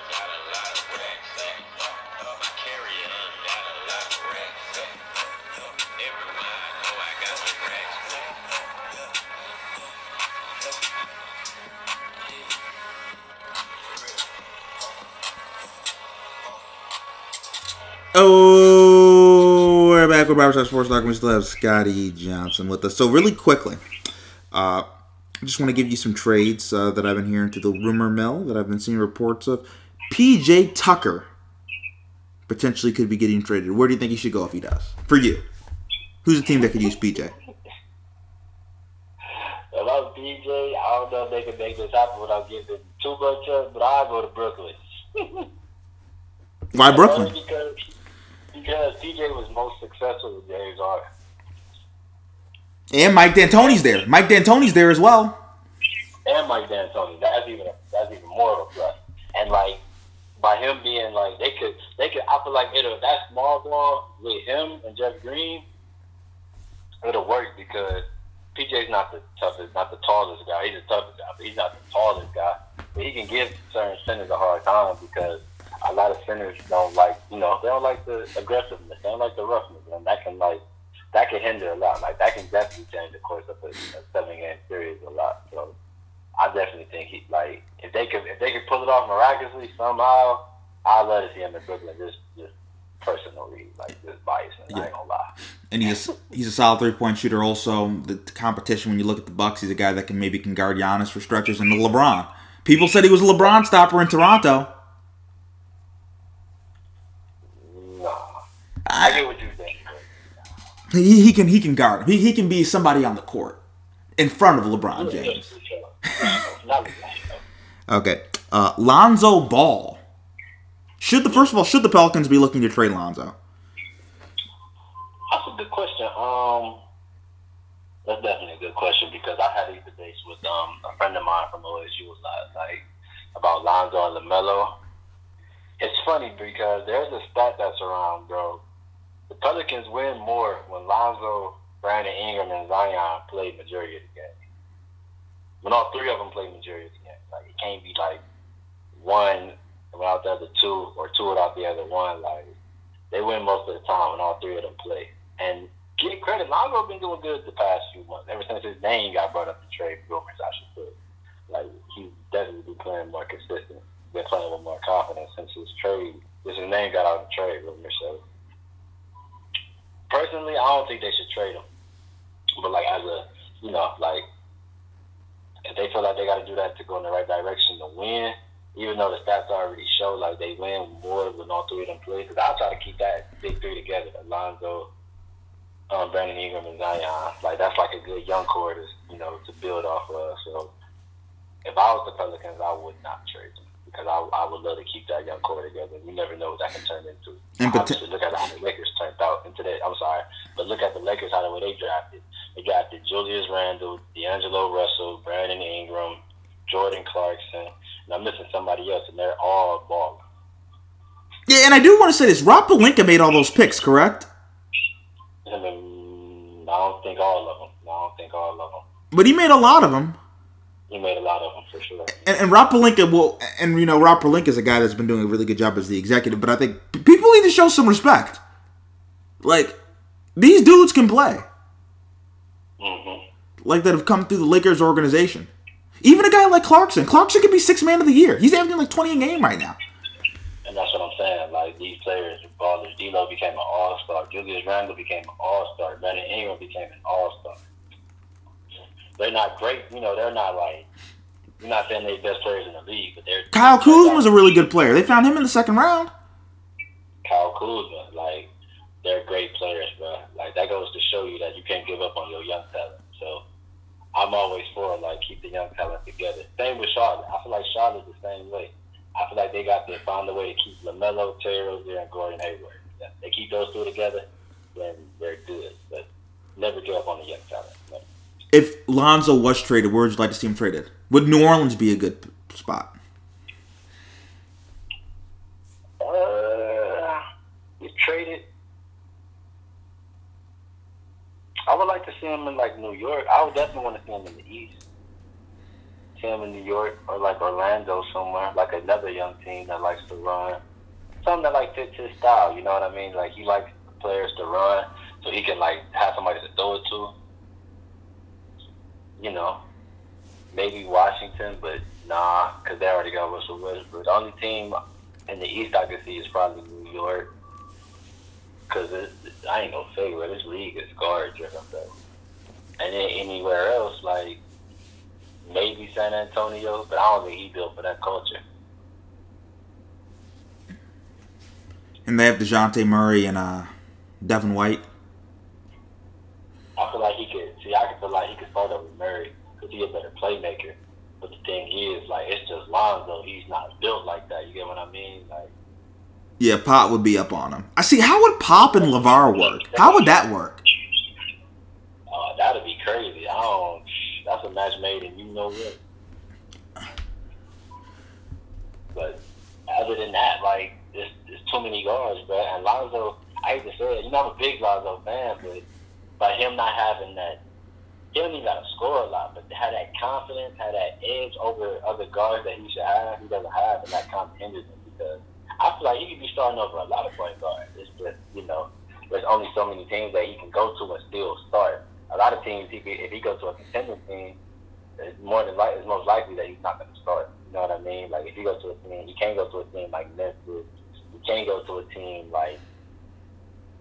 Oh, we're back with Barbershop Sports Talk. We still have Scotty Johnson with us. So, really quickly, uh, I just want to give you some trades uh, that I've been hearing through the rumor mill that I've been seeing reports of. PJ Tucker potentially could be getting traded. Where do you think he should go if he does? For you, who's the team that could use PJ? If I I don't know if they can make this happen without giving too much up, but I'll go to Brooklyn. Why Brooklyn? Because, because PJ was most successful with James Harden. And Mike D'Antoni's there. Mike D'Antoni's there as well. and Mike D'Antoni. That's even that's even more of a plus. And like by him being like they could they could I feel like it'll that small ball with him and Jeff Green it'll work because PJ's not the toughest, not the tallest guy. He's the toughest guy, but he's not the tallest guy. But he can give certain centers a hard time because a lot of centers don't like you know they don't like the aggressiveness, they don't like the roughness, and that can like that can hinder a lot. Like that can definitely change the course of a, a seven game series a lot. So I definitely think he like if they could if they could pull it off miraculously somehow, I'd love to see him in Brooklyn. Just just personally, like just bias. I ain't gonna lie. and he's he's a solid three point shooter. Also, the competition when you look at the Bucks, he's a guy that can maybe can guard Giannis for stretches, and the LeBron. People said he was a LeBron stopper in Toronto. Nah, I get what you think. He, he can he can guard. He, he can be somebody on the court in front of LeBron James. Okay, uh, Lonzo Ball. Should the first of all should the Pelicans be looking to trade Lonzo? That's a good question. Um, that's definitely a good question because I had these debates with um a friend of mine from OSU last like about Lonzo and LaMelo. It's funny because there's a stat that's around, bro. The Pelicans win more when Lonzo, Brandon Ingram, and Zion play majority of the game. When all three of them play majority of the game, like it can't be like one without the other two or two without the other one. Like they win most of the time when all three of them play. And give credit, Lonzo has been doing good the past few months. Ever since his name got brought up in trade rumors, I should put. Like he's definitely been playing more consistent, been playing with more confidence since his trade. Since his name got out of the trade rumors. So personally, I don't think they should trade him. But like as a, you know, like if they feel like they got to do that to go in the right direction to win, even though the stats already show like they win more when all three of them play. Because I try to keep that big three together: Alonzo, um, Brandon Ingram, and Zion. Like that's like a good young core to you know to build off of. So if I was the Pelicans, I would not trade them because I, I would love to keep that young core together. You never know what that can turn into. And Obviously, look at how the Lakers turned out into that. I'm sorry, but look at the Lakers how the way they drafted. They drafted Julius Randle, D'Angelo Russell, Brandon Ingram, Jordan Clarkson, and I'm missing somebody else, and they're all ball. Yeah, and I do want to say this. Rob Pelinka made all those picks, correct? I mean, I don't think all of them. I don't think all of them. But he made a lot of them. He made a lot of them for sure. And, and Rob Pelinka, well, and you know, Rob Pelinka is a guy that's been doing a really good job as the executive. But I think people need to show some respect. Like these dudes can play. hmm Like that have come through the Lakers organization. Even a guy like Clarkson. Clarkson could be six man of the year. He's averaging like twenty a game right now. And that's what I'm saying. Like these players, ballers, D'Lo became an All Star. Julius Randle became an All Star. Brandon Ingram became an All Star. They're not great, you know. They're not like. You're not saying they're the best players in the league, but they're. Kyle Kuzma's a really good player. They found him in the second round. Kyle Kuzma, like they're great players, bro. Like that goes to show you that you can't give up on your young talent. So I'm always for like keep the young talent together. Same with Charlotte. I feel like Charlotte's the same way. I feel like they got to find a way to keep LaMelo, Terry Rozier, and Gordon Hayward. If They keep those two together, then they're good. But never give up on the young talent. If Lonzo was traded, where would you like to see him traded? Would New Orleans be a good spot? Uh, traded. I would like to see him in like New York. I would definitely want to see him in the East. See him in New York or like Orlando somewhere, like another young team that likes to run. Something that like fits his style. You know what I mean? Like he likes players to run, so he can like have somebody to throw it to. You know, maybe Washington, but nah, because they already got Russell Westbrook. The only team in the East I can see is probably New York. Because I ain't no favorite. This league is guard driven, though. And then anywhere else, like maybe San Antonio, but I don't think he built for that culture. And they have Dejounte Murray and uh, Derrick White. I feel like he could see. I could feel like he could start over Murray because he's a better playmaker. But the thing is, like, it's just Lonzo. He's not built like that. You get what I mean? Like, Yeah, Pop would be up on him. I see. How would Pop and LaVar work? How would that work? uh, that'd be crazy. I don't. That's a match made in you know what. But other than that, like, there's, there's too many guards, bro. And Lonzo, I hate to say it, you know, I'm a big Lonzo fan, but by him not having that, he don't even got to score a lot, but have that confidence, have that edge over other guards that he should have, he doesn't have, and that kind of hinders him because I feel like he could be starting over a lot of point guards. It's just, you know, there's only so many teams that he can go to and still start. A lot of teams, he could, if he goes to a contending team, it's more than like it's most likely that he's not going to start. You know what I mean? Like if he goes to a team, he can't go to a team like Memphis. He can't go to a team like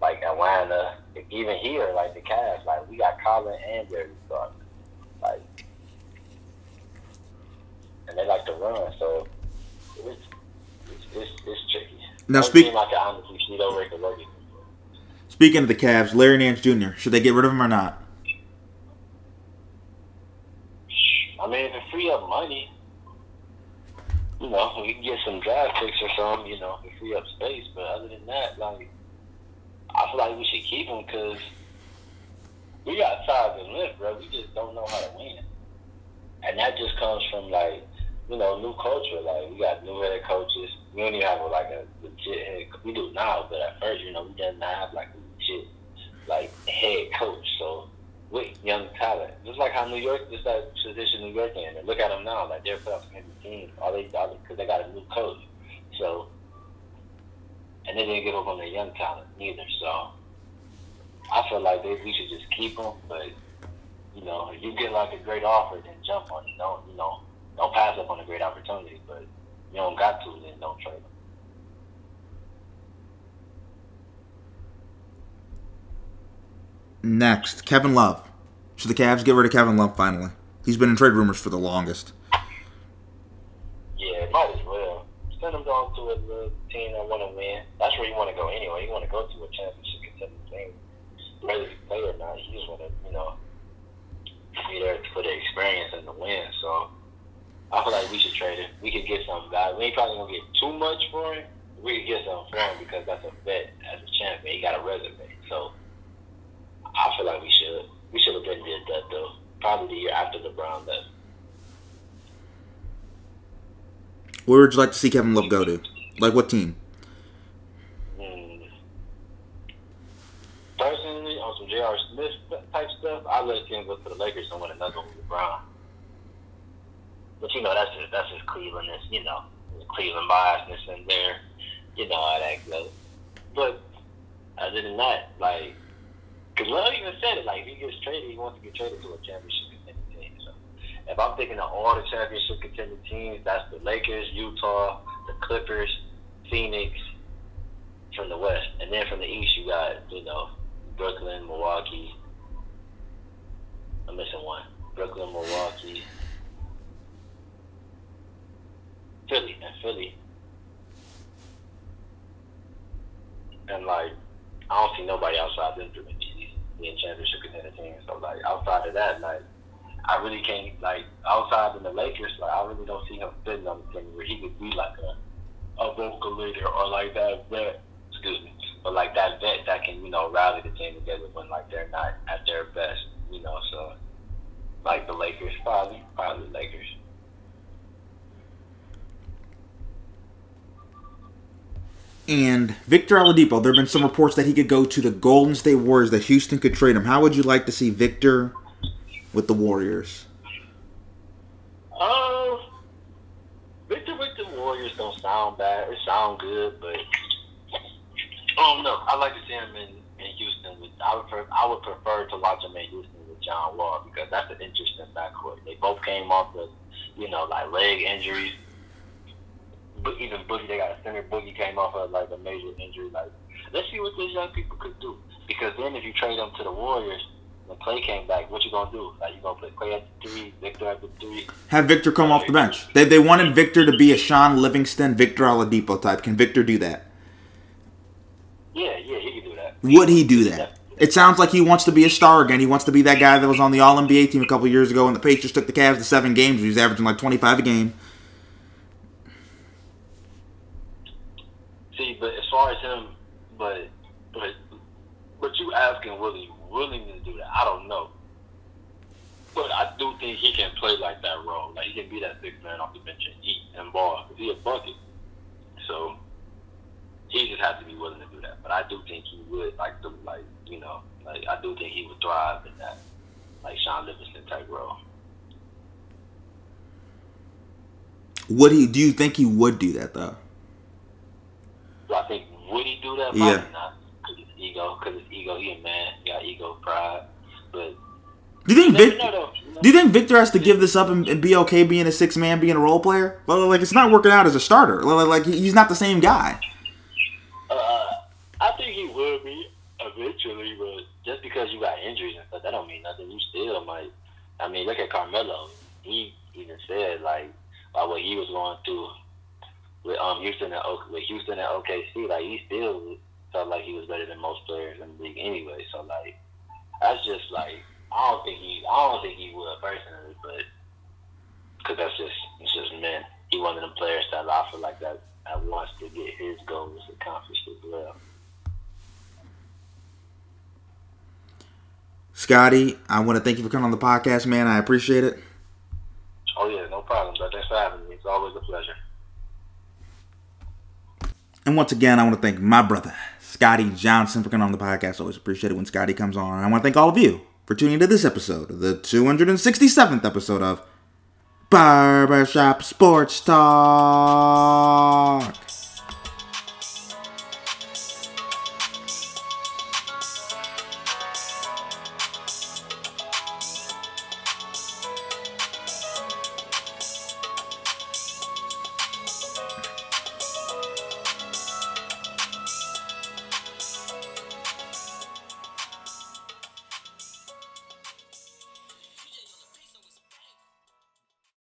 like Atlanta. Even here, like the Cavs, like we got Collin and Jerry starting. Like, and they like to run, so it's it's, it's, it's tricky. Now No speak- team I honestly see though where it could work it. Speaking of the Cavs, Larry Nance Jr. Should they get rid of him or not? I mean, if it free up money, you know, we can get some draft picks or something, you know, to free up space. But other than that, like, I feel like we should keep him because we got size and lift, bro. We just don't know how to win. And that just comes from, like, you know, new culture. Like, we got new head coaches. We don't even have, like, a legit head We do now, but at first, you know, we didn't have, like, a legit, like, head coach. So, with young talent. Just like how New York just that position New York in. And look at them now, like they're playoff contending team. All they because they got a new coach. So and they didn't give up on their young talent neither. So I feel like they, we should just keep them. But you know, if you get like a great offer, then jump on it. Don't you know? Don't pass up on a great opportunity. But you don't got to, then don't trade them. Next, Kevin Love. Should the Cavs get rid of Kevin Love finally? He's been in trade rumors for the longest. Yeah, might as well. Send him down to a, a team that want to win. That's where you want to go anyway. You want to go to a championship contending team. Whether you play or not, you just want to, you know, be there for the experience and the win. So I feel like we should trade him. We could get some guy. We ain't probably gonna get too much for him. We could get something for him because that's a vet as a champion. He got a resume. So I feel like we should. We should have been did that though. Probably the year after LeBron left. Where would you like to see Kevin Love go to? Like what team? Hmm. Personally, on some J.R. Smith type stuff, I let him go to the Lakers and win another with LeBron. But you know, that's his, that's his Clevelandness, you know, Cleveland biasness in there. You know how that goes. But other than that, like, because Love even said it, like, if he gets traded, he wants to get traded to a championship contending team. If I'm thinking of all the championship contending teams, that's the Lakers, Utah, the Clippers, Phoenix, from the West. And then from the East, you got, you know, Brooklyn, Milwaukee. I'm missing one. Brooklyn, Milwaukee, Philly, and Philly. And, like, I don't see nobody outside them three being championship contender teams. So, like, outside of that, like, I really can't, like, outside of the Lakers, like, I really don't see him fitting on the team where he could be, like, a, a vocal leader or, like, that vet, excuse me, but, like, that vet that can, you know, rally the team together when, like, they're not at their best, you know, so, like, the Lakers, probably, probably Lakers. And Victor Oladipo, there have been some reports that he could go to the Golden State Warriors, that Houston could trade him. How would you like to see Victor with the Warriors? Uh, Victor with the Warriors don't sound bad. It sound good, but um, I don't know. I like to see him in, in Houston. With I would pre- I would prefer to watch him in Houston with John Wall because that's an interesting backcourt. They both came off of you know like leg injuries. But even Boogie, they got a center. Boogie came off of like a major injury. Like, let's see what these young people could do. Because then if you trade them to the Warriors, when Clay came back, what you gonna do? Like you gonna put Clay at the three, Victor at the three? Have Victor come off the bench. They, they wanted Victor to be a Shaun Livingston, Victor Oladipo type. Can Victor do that? Yeah, yeah, he can do that. Would he do that? It sounds like he wants to be a star again. He wants to be that guy that was on the All NBA team a couple years ago, and the Pacers took the Cavs to seven games. He was averaging like 25 a game. See, but as far as him, but but but you asking will he willing to do that? I don't know. But I do think he can play like that role. Like he can be that six man off the bench and eat and ball. 'Cause he a bucket. So he just has to be willing to do that. But I do think he would like the like you know like I do think he would thrive in that like Shaun Livingston type role. Would he? Do you think he would do that though? Do I think would he do that? Yeah. Not. Ego, cause his ego, he a man, he got ego, pride. But Do you think Vic, though. You know? Do you think Victor has to give this up and, and be okay being a six man, being a role player? Well, like it's not working out as a starter. Like, like he's not the same guy. Uh, I think he will be eventually, but just because you got injuries and stuff, that don't mean nothing. You still might. I mean, look at Carmelo. He even said like about what he was going through with um Houston and O- with Houston and OKC. Like he still felt like he was better than most players in the league anyway. So like that's just like I don't think he I don't think he would personally, but because that's just it's just men. He one of them players that I feel like that that wants to get his goals accomplished as well. Scotty, I want to thank you for coming on the podcast, man. I appreciate it. Oh yeah, no problem. But thanks for having me. It's always a pleasure. And once again, I want to thank my brother, Scotty Johnson, for coming on the podcast. Always appreciate it when Scotty comes on. And I want to thank all of you for tuning into this episode, the 267th episode of Barbershop Sports Talk.